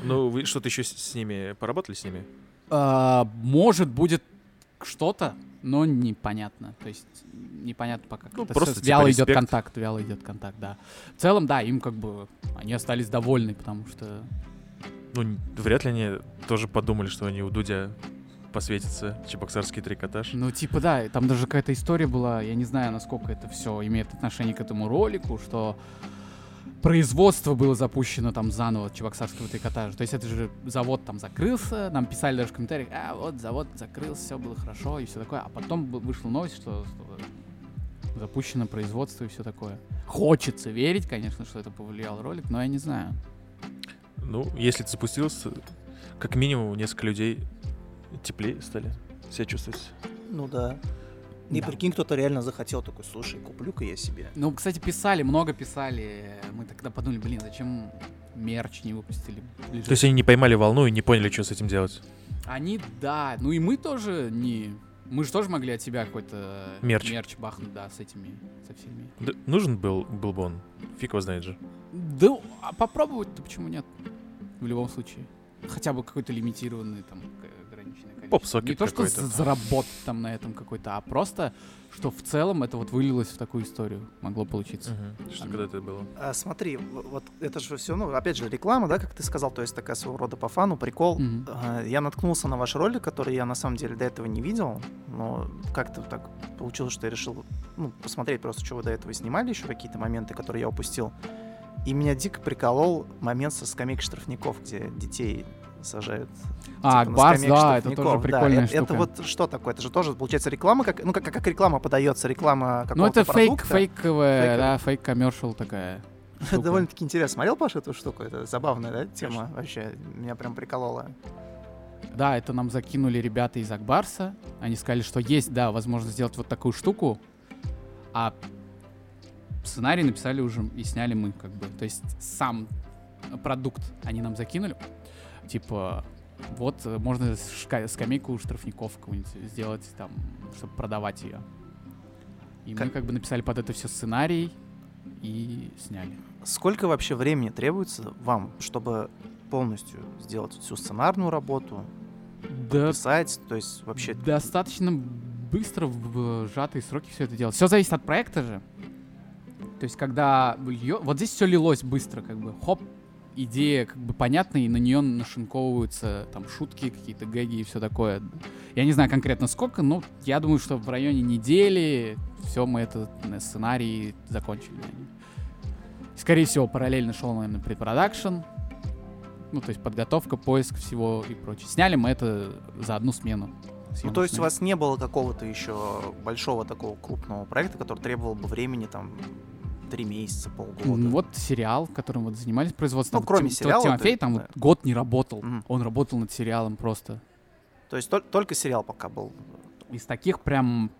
A: Ну, вы что-то еще с, с ними поработали с ними?
B: А, может, будет что-то, но непонятно. То есть непонятно пока.
A: Ну, просто типа
B: вяло идет контакт, вяло идет контакт, да. В целом, да, им как бы они остались довольны, потому что
A: Ну, вряд ли они тоже подумали, что они у Дудя посветится чебоксарский трикотаж.
B: Ну, типа, да, там даже какая-то история была, я не знаю, насколько это все имеет отношение к этому ролику, что производство было запущено там заново чебоксарского трикотажа. То есть это же завод там закрылся, нам писали даже в комментариях, а вот завод закрылся, все было хорошо и все такое. А потом вышла новость, что что запущено производство и все такое. Хочется верить, конечно, что это повлиял ролик, но я не знаю.
A: Ну, если это запустилось, как минимум несколько людей теплее стали себя чувствовать.
C: Ну да. И
B: Да.
C: прикинь, кто-то реально захотел такой, слушай, куплю-ка я себе.
B: Ну, кстати, писали, много писали. Мы тогда подумали, блин, зачем мерч не выпустили? ближе
A: То есть они не поймали волну и не поняли, что с этим делать.
B: Они, да. Ну и мы тоже не... Мы же тоже могли от себя какой-то
A: Мерч.
B: мерч бахнуть, да, с этими, со всеми.
A: Да, нужен был, был бы он. Фиг его знает же.
B: Да, а попробовать-то почему нет? В любом случае. Хотя бы какой-то лимитированный, там.
A: Поп-сокет
B: Не то, что заработать там на этом какой-то, а просто, что в целом это вот вылилось в такую историю. Могло получиться.
A: Мгм. Что
B: Оно-
A: когда это было?
C: А, смотри, вот это же все, ну, опять же, реклама, да, как ты сказал, то есть такая своего рода по фану, прикол.
B: Мгм.
C: А, Я наткнулся на ваш ролик, который я на самом деле до этого не видел, но как-то так получилось, что я решил ну, посмотреть просто, что вы до этого снимали, еще какие-то моменты, которые я упустил. И меня дико приколол момент со скамейкой штрафников, где детей сажают.
B: А,
C: типа, на
B: Барс,
C: скамейку
B: да, это тоже
C: штрафников. Да,
B: прикольная
C: это,
B: штука.
C: вот что такое? Это же тоже, получается, реклама, как, ну, как, как реклама подается, реклама какого-то
B: Ну, это фейк,
C: продукта.
B: фейковая,
C: Фейковая.
B: да, фейк-коммершал такая. Штука.
C: довольно-таки интересно. Смотрел, Паша, эту штуку? Это забавная, да, тема вообще? Меня прям приколола.
B: Да, это нам закинули ребята из Акбарса. Они сказали, что есть, да, возможность сделать вот такую штуку. А сценарий написали уже и сняли мы, как бы. То есть сам продукт они нам закинули. Типа, вот э, можно скамейку штрафников какую-нибудь сделать там, чтобы продавать ее. И мы
C: Как-
B: как бы написали под это все сценарий и сняли.
C: Сколько вообще времени требуется вам, чтобы полностью сделать всю сценарную работу,
B: Да,
C: писать, то есть вообще...
B: достаточно быстро в сжатые сроки все это делать. Все зависит от проекта же. То есть, когда льё- вот здесь все лилось быстро, как бы хоп, идея как бы понятна, и на нее нашинковываются там шутки, какие-то гэги и все такое. Я не знаю конкретно сколько, но я думаю, что в районе недели все мы этот э, сценарий закончили. Скорее всего, параллельно шел, наверное, предпродакшн, ну, то есть подготовка, поиск всего и прочее. Сняли мы это за одну смену.
C: Ну, то есть у вас не было какого-то еще большого такого крупного проекта, который требовал бы времени там три месяца, полгода.
B: Вот сериал, которым вот занимались производством.
C: Ну, кроме
B: Тим-
C: сериала,
B: Тимофей
C: ты-
B: там
C: да.
B: вот год не работал.
C: Мгм.
B: Он работал над сериалом просто.
C: То есть тол- только сериал пока был.
B: Из таких прям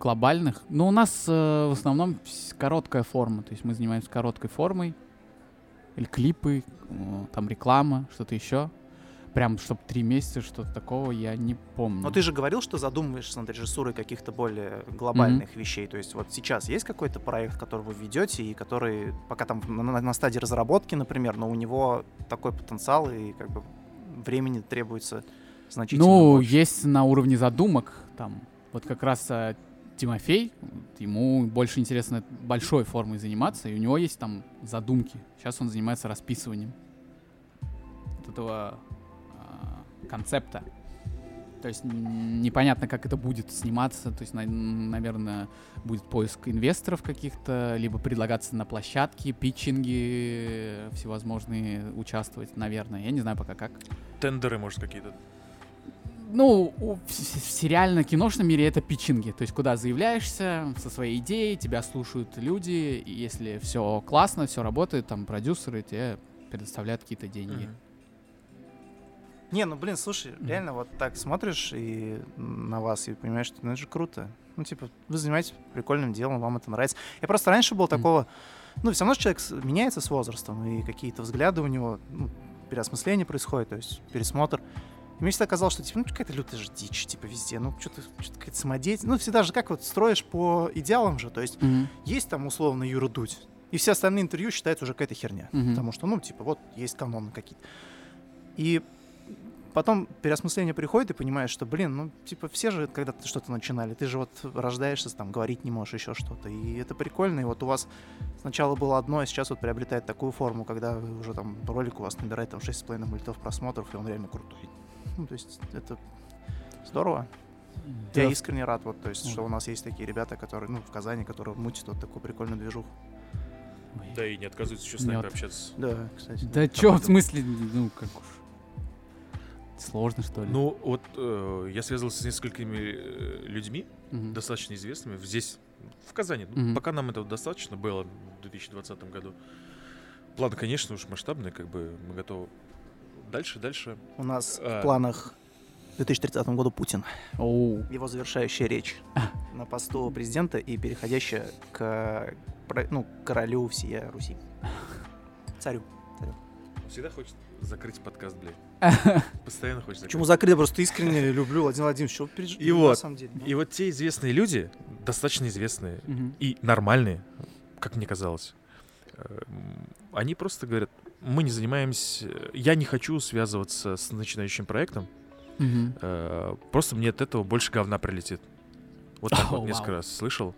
B: глобальных. Ну, у нас э, в основном короткая форма. То есть мы занимаемся короткой формой. Или клипы, э, там реклама, что-то еще. Прям, чтобы три месяца, что-то такого, я не помню.
C: Но ты же говорил, что задумываешься над режиссурой каких-то более глобальных вещей. То есть вот сейчас есть какой-то проект, который вы ведете, и который пока там на, на- стадии разработки, например, но у него такой потенциал, и как бы времени требуется значительно
B: Ну,
C: больше.
B: есть на уровне задумок, там, вот как раз э, Тимофей, ему больше интересно большой формой заниматься, и у него есть там задумки. Сейчас он занимается расписыванием вот этого а, концепта. То есть непонятно, как это будет сниматься. То есть, на- наверное, будет поиск инвесторов каких-то, либо предлагаться на площадке, питчинги всевозможные участвовать, наверное. Я не знаю пока как.
A: Тендеры, может, какие-то.
B: Ну, в, сериально-киношном мире это питчинги. То есть, куда заявляешься со своей идеей, тебя слушают люди, и если все классно, все работает, там продюсеры тебе предоставляют какие-то деньги.
A: Мгм.
C: Не, ну блин, слушай,
B: Мгм.
C: реально вот так смотришь и на вас и понимаешь, что ну, это же круто. Ну, типа, вы занимаетесь прикольным делом, вам это нравится. Я просто раньше был такого, ну, все равно человек меняется с возрастом, и какие-то взгляды у него, ну, переосмысление происходит, то есть пересмотр. И мне всегда казалось, что типа, ну, какая-то лютая же дичь, типа, везде, ну, что-то, что-то какая-то самодеятельность. Ну, всегда же как вот строишь по идеалам же, то есть
B: Мгм.
C: есть там условно Юра Дудь, и все остальные интервью считаются уже какая-то херня.
B: Мгм.
C: Потому что, ну, типа, вот есть каноны какие-то. И потом переосмысление приходит, и понимаешь, что, блин, ну, типа, все же когда-то что-то начинали. Ты же вот рождаешься, там, говорить не можешь, еще что-то. И это прикольно. И вот у вас сначала было одно, а сейчас вот приобретает такую форму, когда уже там ролик у вас набирает там 6,5 мультов просмотров, и он реально крутой. Ну, то есть это здорово. Я
B: Да,
C: искренне рад, вот, то есть, что у нас есть такие ребята, которые, ну, в Казани, которые мутят вот такую прикольную движуху.
A: Да и не отказываются еще с нами
B: Нет.
A: общаться.
C: Да, кстати.
B: Да чё, в смысле, ну, как уж. Сложно, что ли?
A: Ну, вот э, я связывался с несколькими э, людьми,
B: Мгм.
A: достаточно известными, здесь, в Казани. Ну,
B: Мгм.
A: Пока нам этого достаточно было в 2020 году. План, конечно, уж масштабный, как бы мы готовы. Дальше, дальше.
C: У нас
A: А.
C: в планах в 2030 году Путин.
B: Оу.
C: Его завершающая речь на посту президента и переходящая к ну, королю всея Руси. Царю.
A: Всегда хочет закрыть подкаст, блядь. Постоянно хочет закрыть.
C: Почему закрыть? Я просто искренне люблю Владимира Владимировича. Чего переж-
A: И
C: на
A: вот,
C: самом деле. ну.
A: И вот те известные люди, достаточно известные и нормальные, как мне казалось, эм, они просто говорят, мы не занимаемся, я не хочу связываться с начинающим проектом, э, просто мне от этого больше говна прилетит. Вот так вот несколько раз слышал.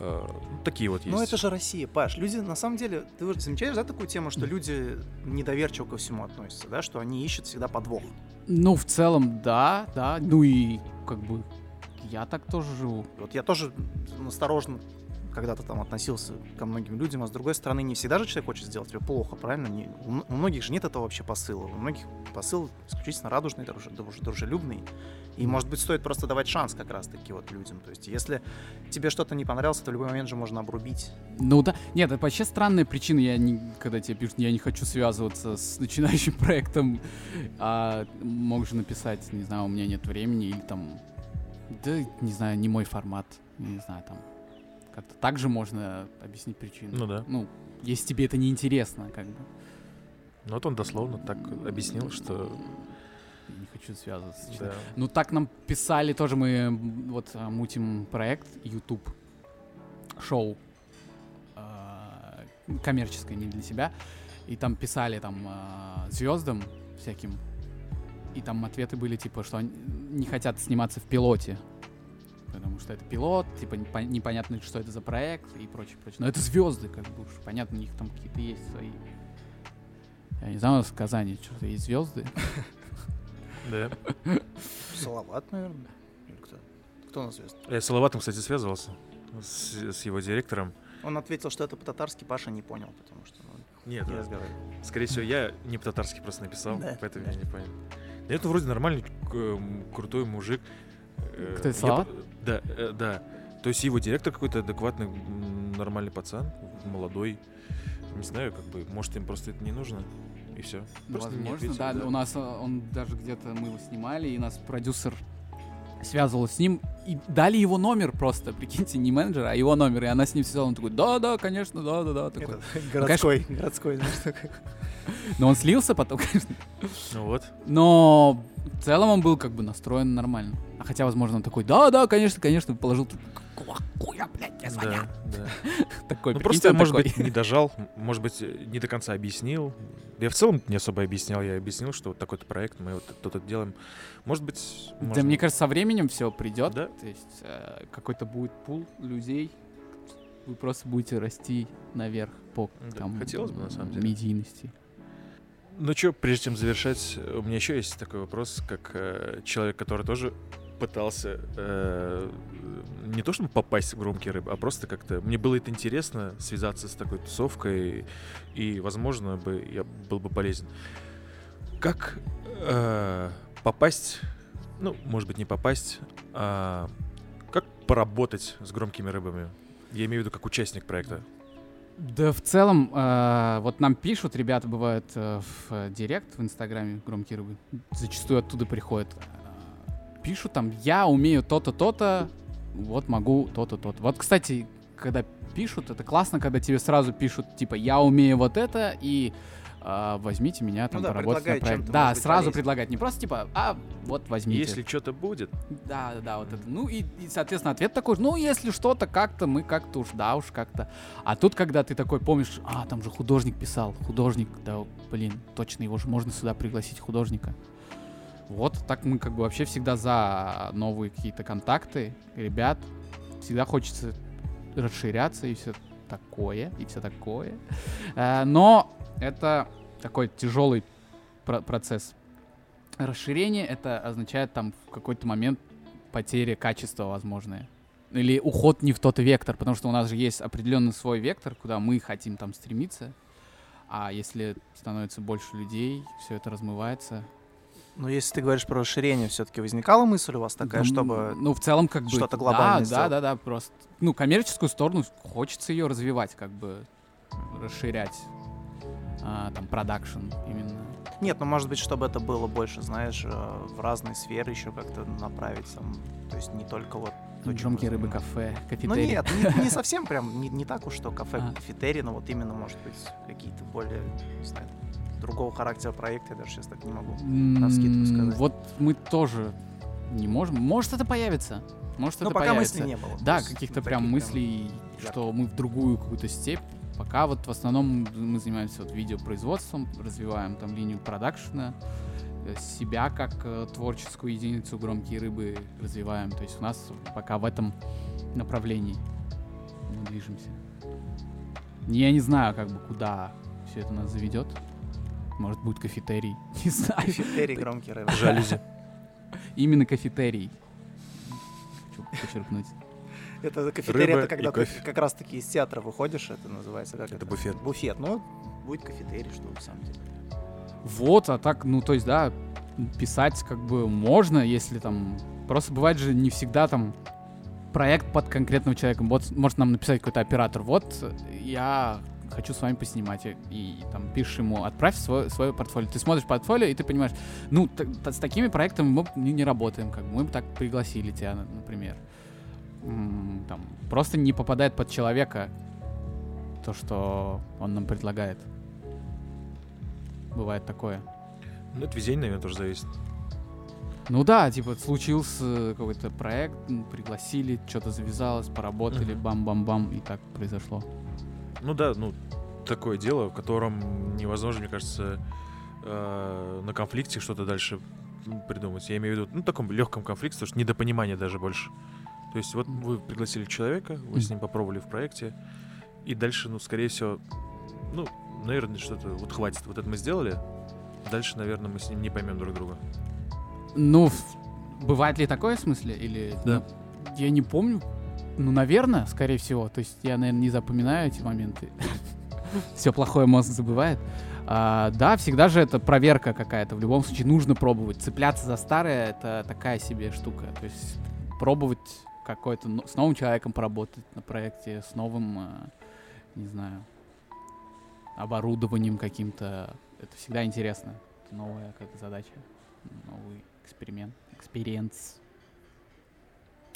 A: Э, ну, Такие вот есть.
C: Ну это же Россия, Паш. Люди, на самом деле, ты замечаешь, да, такую тему, что люди недоверчиво ко всему относятся, да, что они ищут всегда подвох.
B: Ну, в целом, да, да. Ну и как бы я так тоже живу.
C: Вот я тоже осторожно когда-то там относился ко многим людям, а с другой стороны, не всегда же человек хочет сделать тебе плохо, правильно? Не- у, многих же нет этого вообще посыла. У многих посыл исключительно радужный, друже- друже- дружелюбный. И, может быть, стоит просто давать шанс как раз-таки вот людям. То есть, если тебе что-то не понравилось, то в любой момент же можно обрубить.
B: Ну да. Нет, это вообще странная причина. Я не, когда тебе пишут, я не хочу связываться с начинающим проектом, а мог же написать, не знаю, у меня нет времени, или там, да, не знаю, не мой формат, не знаю, там. Как-то так же можно объяснить причину.
A: Ну да.
B: Ну, если тебе это не интересно, как бы.
A: Ну вот он дословно так объяснил, что...
B: Хочу связываться
A: да.
B: Ну, так нам писали тоже, мы вот а, мутим проект YouTube, шоу, а, коммерческое, не для себя, и там писали там а, звездам всяким, и там ответы были типа, что они не хотят сниматься в пилоте, потому что это пилот, типа непо- непонятно, что это за проект и прочее, прочее. Но это звезды, как бы уж понятно, у них там какие-то есть свои Я не знаю, у нас в Казани что-то есть звезды.
A: Да.
C: Салават, наверное. Или кто? Кто у нас звезд?
A: Я с Салаватом, кстати, связывался. С, с его директором.
C: Он ответил, что это по-татарски, Паша не понял, потому что ну,
A: Нет,
C: не
A: да.
C: разговаривал.
A: скорее всего, я не по-татарски просто написал,
C: Да,
A: поэтому
C: да.
A: я не понял. Да это вроде нормальный, м, крутой мужик. Э,
B: Кто это, Салават?
A: Да, э, да. То есть его директор какой-то адекватный, нормальный пацан, молодой. Не знаю, как бы, может, им просто это не нужно, и все.
B: Ну, Возможно, да. У нас э, он даже где-то мы его снимали, и нас продюсер связывал с ним и дали его номер просто, прикиньте, не менеджера, а его номер, и она с ним связала, он такой, да-да, конечно, да-да-да, такой.
C: Городской, городской, знаешь, такой.
B: Но он слился потом, конечно.
A: Ну вот.
B: Но в целом он был как бы настроен нормально. А хотя, возможно, он такой, да-да, конечно, конечно, положил хуя, блядь, я звоню?»
A: Да, да.
B: Такой,
A: Ну просто, может
B: такой.
A: быть, не дожал, может быть, не до конца объяснил. Я в целом не особо объяснял, я объяснил, что вот такой-то проект, мы вот тут делаем. Может быть,
B: Да,
A: можно-
B: мне кажется, со временем все придет.
A: Да.
B: То есть э, какой-то будет пул людей. Вы просто будете расти наверх по
A: Да,
B: там,
A: хотелось бы, на самом деле.
B: медийности.
A: Ну что, прежде чем завершать, у меня еще есть такой вопрос, как э, человек, который тоже пытался э, не то чтобы попасть в громкие рыбы, а просто как-то мне было это интересно связаться с такой тусовкой и, возможно, бы я был бы полезен. Как э, попасть, ну, может быть, не попасть, а как поработать с громкими рыбами? Я имею в виду как участник проекта.
B: Да, в целом, э, вот нам пишут, ребята бывают э, в э, директ в Инстаграме, громкие рыбы, зачастую оттуда приходят. э, Пишут там, я умею то-то, то-то, вот могу то-то, то-то. Вот, кстати, когда пишут, это классно, когда тебе сразу пишут, типа, я умею вот это, и э, возьмите меня там
C: Ну да,
B: поработать на проект. Да, сразу
C: полезным.
B: предлагать, не просто типа, а вот возьмите.
A: Если что-то будет,
B: Да, да, да, вот это. Ну и, и, соответственно, ответ такой, ну, если что-то как-то, мы как-то уж, да уж как-то. А тут, когда ты такой помнишь, а, там же художник писал, художник, да, блин, точно, его же можно сюда пригласить, художника. Вот, так мы как бы вообще всегда за новые какие-то контакты, ребят. Всегда хочется расширяться и все такое, и все такое. Э, Но это такой тяжелый про- процесс. Расширение это означает там в какой-то момент потеря качества возможная. Или уход не в тот вектор, потому что у нас же есть определенный свой вектор, куда мы хотим там стремиться. А если становится больше людей, все это размывается.
C: Ну, если ты говоришь про расширение, все-таки возникала мысль у вас такая,
B: Ну,
C: чтобы...
B: Ну, в целом, как бы...
C: что-то глобальное
B: Да,
C: сделать.
B: да, да, да, просто... Ну, коммерческую сторону хочется ее развивать, как бы расширять. А, там, продакшн именно.
C: Нет, ну, может быть, чтобы это было больше, знаешь, э, в разные сферы еще как-то направить там. То есть не только вот...
B: Громкие рыбы, кафе,
C: Ну
B: кафетерий.
C: нет, не, не совсем прям, не, не так уж, что кафе,
B: А.
C: кафетерий, но вот именно, может быть, какие-то более, не знаю, другого характера проекта, я даже сейчас так не могу.
B: М,
C: сказать.
B: Вот мы тоже не можем. Может, это появится. Может,
C: Но
B: это
C: Ну, пока
B: появится.
C: мыслей не было.
B: Да, каких-то прям мыслей,
C: ярких.
B: что мы в другую какую-то степь. Пока вот в основном мы занимаемся вот видеопроизводством, развиваем там линию продакшена, э, себя как э, творческую единицу громкие рыбы развиваем. То есть у нас пока в этом направлении мы движемся. Я не знаю, как бы куда все это нас заведет. Может, будет кафетерий. Не знаю.
C: Кафетерий громкий рэп.
A: жалюзи.
B: Именно кафетерий. Хочу подчеркнуть.
C: Это кафетерий,
A: Рыба
C: это когда ты как раз таки из театра выходишь, это называется как
A: Это буфет.
C: Буфет, ну, будет кафетерий, что на самом деле.
B: Вот, а так, ну, то есть, да, писать как бы можно, если там... Просто бывает же не всегда там проект под конкретного человека. Вот может нам написать какой-то оператор. Вот я хочу с вами поснимать. И, и там пишешь ему, отправь свое, свое портфолио. Ты смотришь портфолио, и ты понимаешь, ну, т- т- с такими проектами мы не, не работаем. Как бы. Мы бы так пригласили тебя, на- например. Там, просто не попадает под человека то, что он нам предлагает. Бывает такое.
A: Ну, это везение, наверное, тоже зависит.
B: Ну да, типа случился какой-то проект, пригласили, что-то завязалось, поработали, бам-бам-бам, и так произошло.
A: Ну да, ну, такое дело, в котором невозможно, мне кажется, э, на конфликте что-то дальше придумать. Я имею в виду, ну, таком легком конфликте, потому что недопонимание даже больше. То есть вот вы пригласили человека, вы с ним попробовали в проекте, и дальше, ну, скорее всего, ну, наверное, что-то вот хватит. Вот это мы сделали. Дальше, наверное, мы с ним не поймем друг друга.
B: Ну, бывает ли такое в смысле? Или...
A: Да.
B: ну, я не помню. Ну, наверное, скорее всего. То есть я, наверное, не запоминаю эти моменты. Все плохое мозг забывает. А, да, всегда же это проверка какая-то. В любом случае нужно пробовать. Цепляться за старое — это такая себе штука. То есть пробовать какой-то... но- С новым человеком поработать на проекте, с новым, а, не знаю, оборудованием каким-то. Это всегда интересно. Это новая какая-то задача. Новый эксперимент. Experience.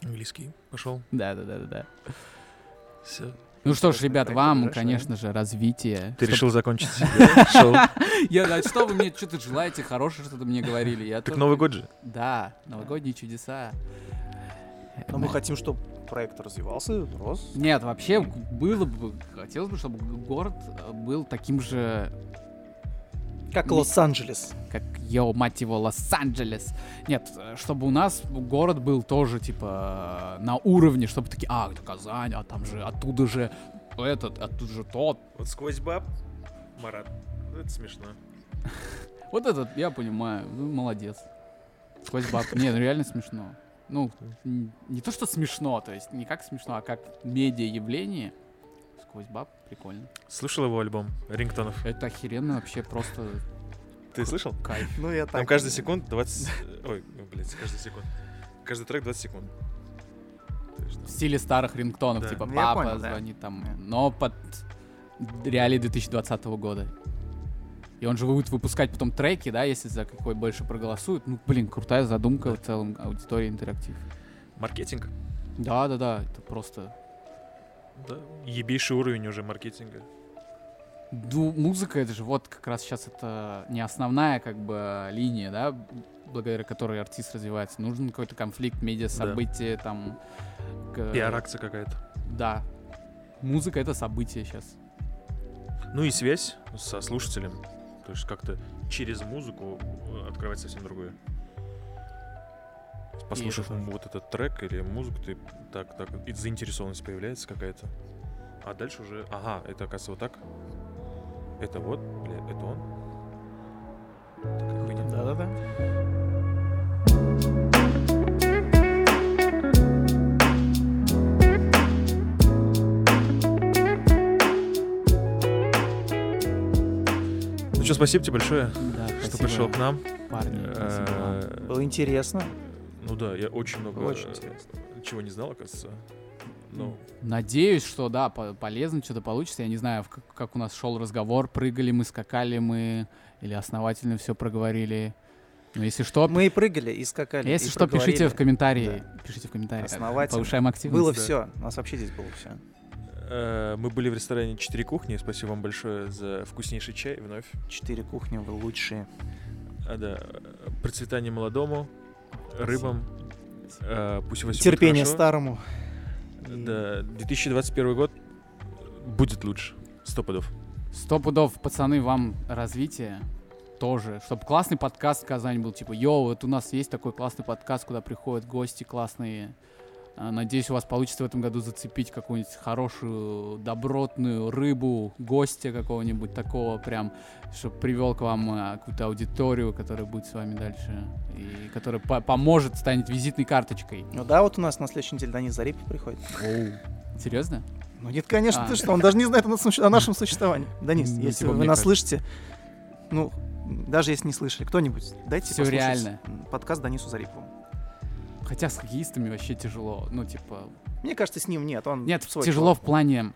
A: Английский пошел.
B: Да, да, да, да, да.
A: Все.
B: Ну что ж, ребят,
C: проект,
B: вам,
C: хорошо.
B: конечно же, развитие.
A: Ты
B: Чтоб-
A: решил закончить шоу?
B: Я, да, что вы мне что-то желаете, хорошее что-то мне говорили.
A: Так Новый год же.
B: Да, новогодние чудеса.
C: Но мы хотим, чтобы проект развивался, рос.
B: Нет, вообще было бы, хотелось бы, чтобы город э, был таким же,
C: Как Лос-Анджелес.
B: как, йоу, мать его, Лос-Анджелес. Нет, э, чтобы у нас город был тоже, типа, э, на уровне, чтобы такие, а, это Казань, а там же, оттуда же этот, оттуда же тот.
A: Вот сквозь баб, Марат. Ну, Это смешно.
B: Вот этот, я понимаю, ну, молодец. Сквозь баб. Не, ну реально смешно. Ну, не то, что смешно, то есть не как смешно, а как медиа-явление. Сквозь баб, прикольно.
A: Слышал его альбом Рингтонов?
B: Это охеренно вообще просто
A: Ты слышал?
B: кайф.
C: Ну, я так.
A: Там каждый секунд 20... Ой, ну, блядь, каждый секунд. Каждый трек 20 секунд.
B: В стиле старых рингтонов,
A: Да.
B: типа
C: Ну,
B: папа
C: понял, да.
B: звонит там, но под реалии 2020 года. И он же будет выпускать потом треки, да, если за какой больше проголосуют. Ну, блин, крутая задумка в целом аудитории интерактив.
A: Маркетинг.
B: Да-да-да, это просто
A: Да. Ебейший уровень уже маркетинга.
B: Ну, музыка это же вот как раз сейчас это не основная как бы линия, да, благодаря которой артист развивается. Нужен какой-то конфликт, медиа, событие, там. к-
A: Пиар-акция какая-то.
B: Да. Музыка это событие сейчас.
A: Ну и связь со слушателем. То есть как-то через музыку э, открывать совсем другое. Послушав
B: тоже.
A: вот этот трек или музыку, ты так, так, и заинтересованность появляется какая-то. А дальше уже, ага, это оказывается вот так. Это вот, бля, это он.
C: Да-да-да.
A: Ну что, спасибо тебе большое,
B: Да,
A: что
B: спасибо,
A: пришел к нам.
B: Парни, спасибо.
A: Э,
C: Было интересно.
A: Ну да, я очень много
C: Очень
A: э,
C: интересно.
A: чего не знал, оказывается. Ну,
B: Надеюсь, что да, по- полезно что-то получится. Я не знаю, как, как у нас шел разговор, прыгали мы, скакали мы, или основательно все проговорили. Но если что,
C: Мы и прыгали, и скакали.
B: если
C: и
B: что, пишите в комментарии. Пишите в комментариях.
C: Основательно.
B: Повышаем активность.
C: Было
A: Да.
C: все. У нас вообще здесь было все.
A: Э, мы были в ресторане «Четыре кухни». Спасибо вам большое за вкуснейший чай вновь.
C: Четыре кухни, вы лучшие.
A: А, да, процветание молодому, рыбам. э, пусть у вас
C: Терпение
A: хорошо.
C: старому.
A: Да, 2021 год будет лучше. Сто пудов.
B: Сто пудов, пацаны, вам развитие тоже. Чтобы классный подкаст в Казани был, типа, йоу, вот у нас есть такой классный подкаст, куда приходят гости классные. А, Надеюсь, у вас получится в этом году зацепить какую-нибудь хорошую, добротную рыбу, гостя какого-нибудь такого прям, чтобы привел к вам а, какую-то аудиторию, которая будет с вами дальше, и которая по- поможет, станет визитной карточкой.
C: Ну да, вот у нас на следующей неделе Данис Зарипов приходит.
B: Серьезно?
C: Ну нет, конечно,
B: А.
C: ты что, он даже не знает о, нашем существовании. Денис,
B: Ну,
C: если
B: типа,
C: вы нас слышите, ну, даже если не слышали, кто-нибудь, дайте
B: Всё
C: послушать
B: реально.
C: подкаст Данису Зарипову.
B: Хотя с хоккеистами вообще тяжело. Ну, типа,
C: Мне кажется, с ним нет, он
B: Нет,
C: свой
B: тяжело
C: чувак.
B: в плане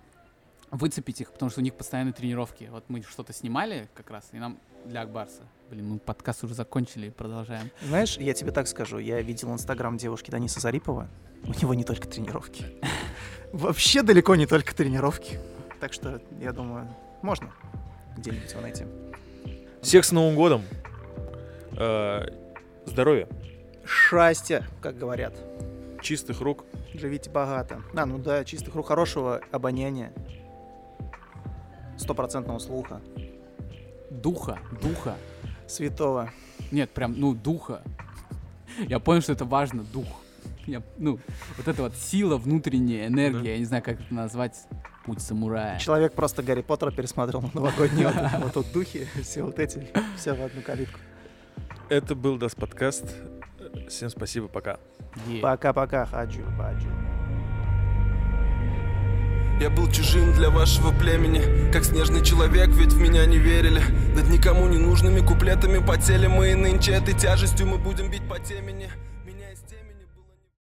B: выцепить их, потому что у них постоянные тренировки. Вот мы что-то снимали как раз, и нам для Акбарса. Блин, мы подкаст уже закончили, продолжаем.
C: Знаешь, я тебе так скажу, я видел инстаграм девушки Даниса Зарипова, у него не только тренировки. Вообще далеко не только тренировки. Так что, я думаю, можно где-нибудь его найти.
A: Всех с Новым годом. Э, Здоровья,
C: Счастье, как говорят.
A: чистых рук.
C: Живите богато. А, ну да, чистых рук, хорошего обоняния. Стопроцентного слуха.
B: Духа, духа.
C: Святого.
B: Нет, прям, ну, духа. Я понял, что это важно, дух. Я, ну, вот эта вот сила внутренняя, энергия,
A: Да.
B: я не знаю, как это назвать Путь самурая.
C: Человек просто Гарри Поттера пересмотрел на новогодние вот, вот тут духи, все вот эти, все в одну калитку.
A: Это был Das подкаст. Всем спасибо, пока.
C: Пока-пока, хаджу, баджу.
D: Я был чужим для вашего племени Как снежный человек, ведь в меня не верили Над никому не нужными куплетами потели мы И нынче этой тяжестью мы будем бить по темени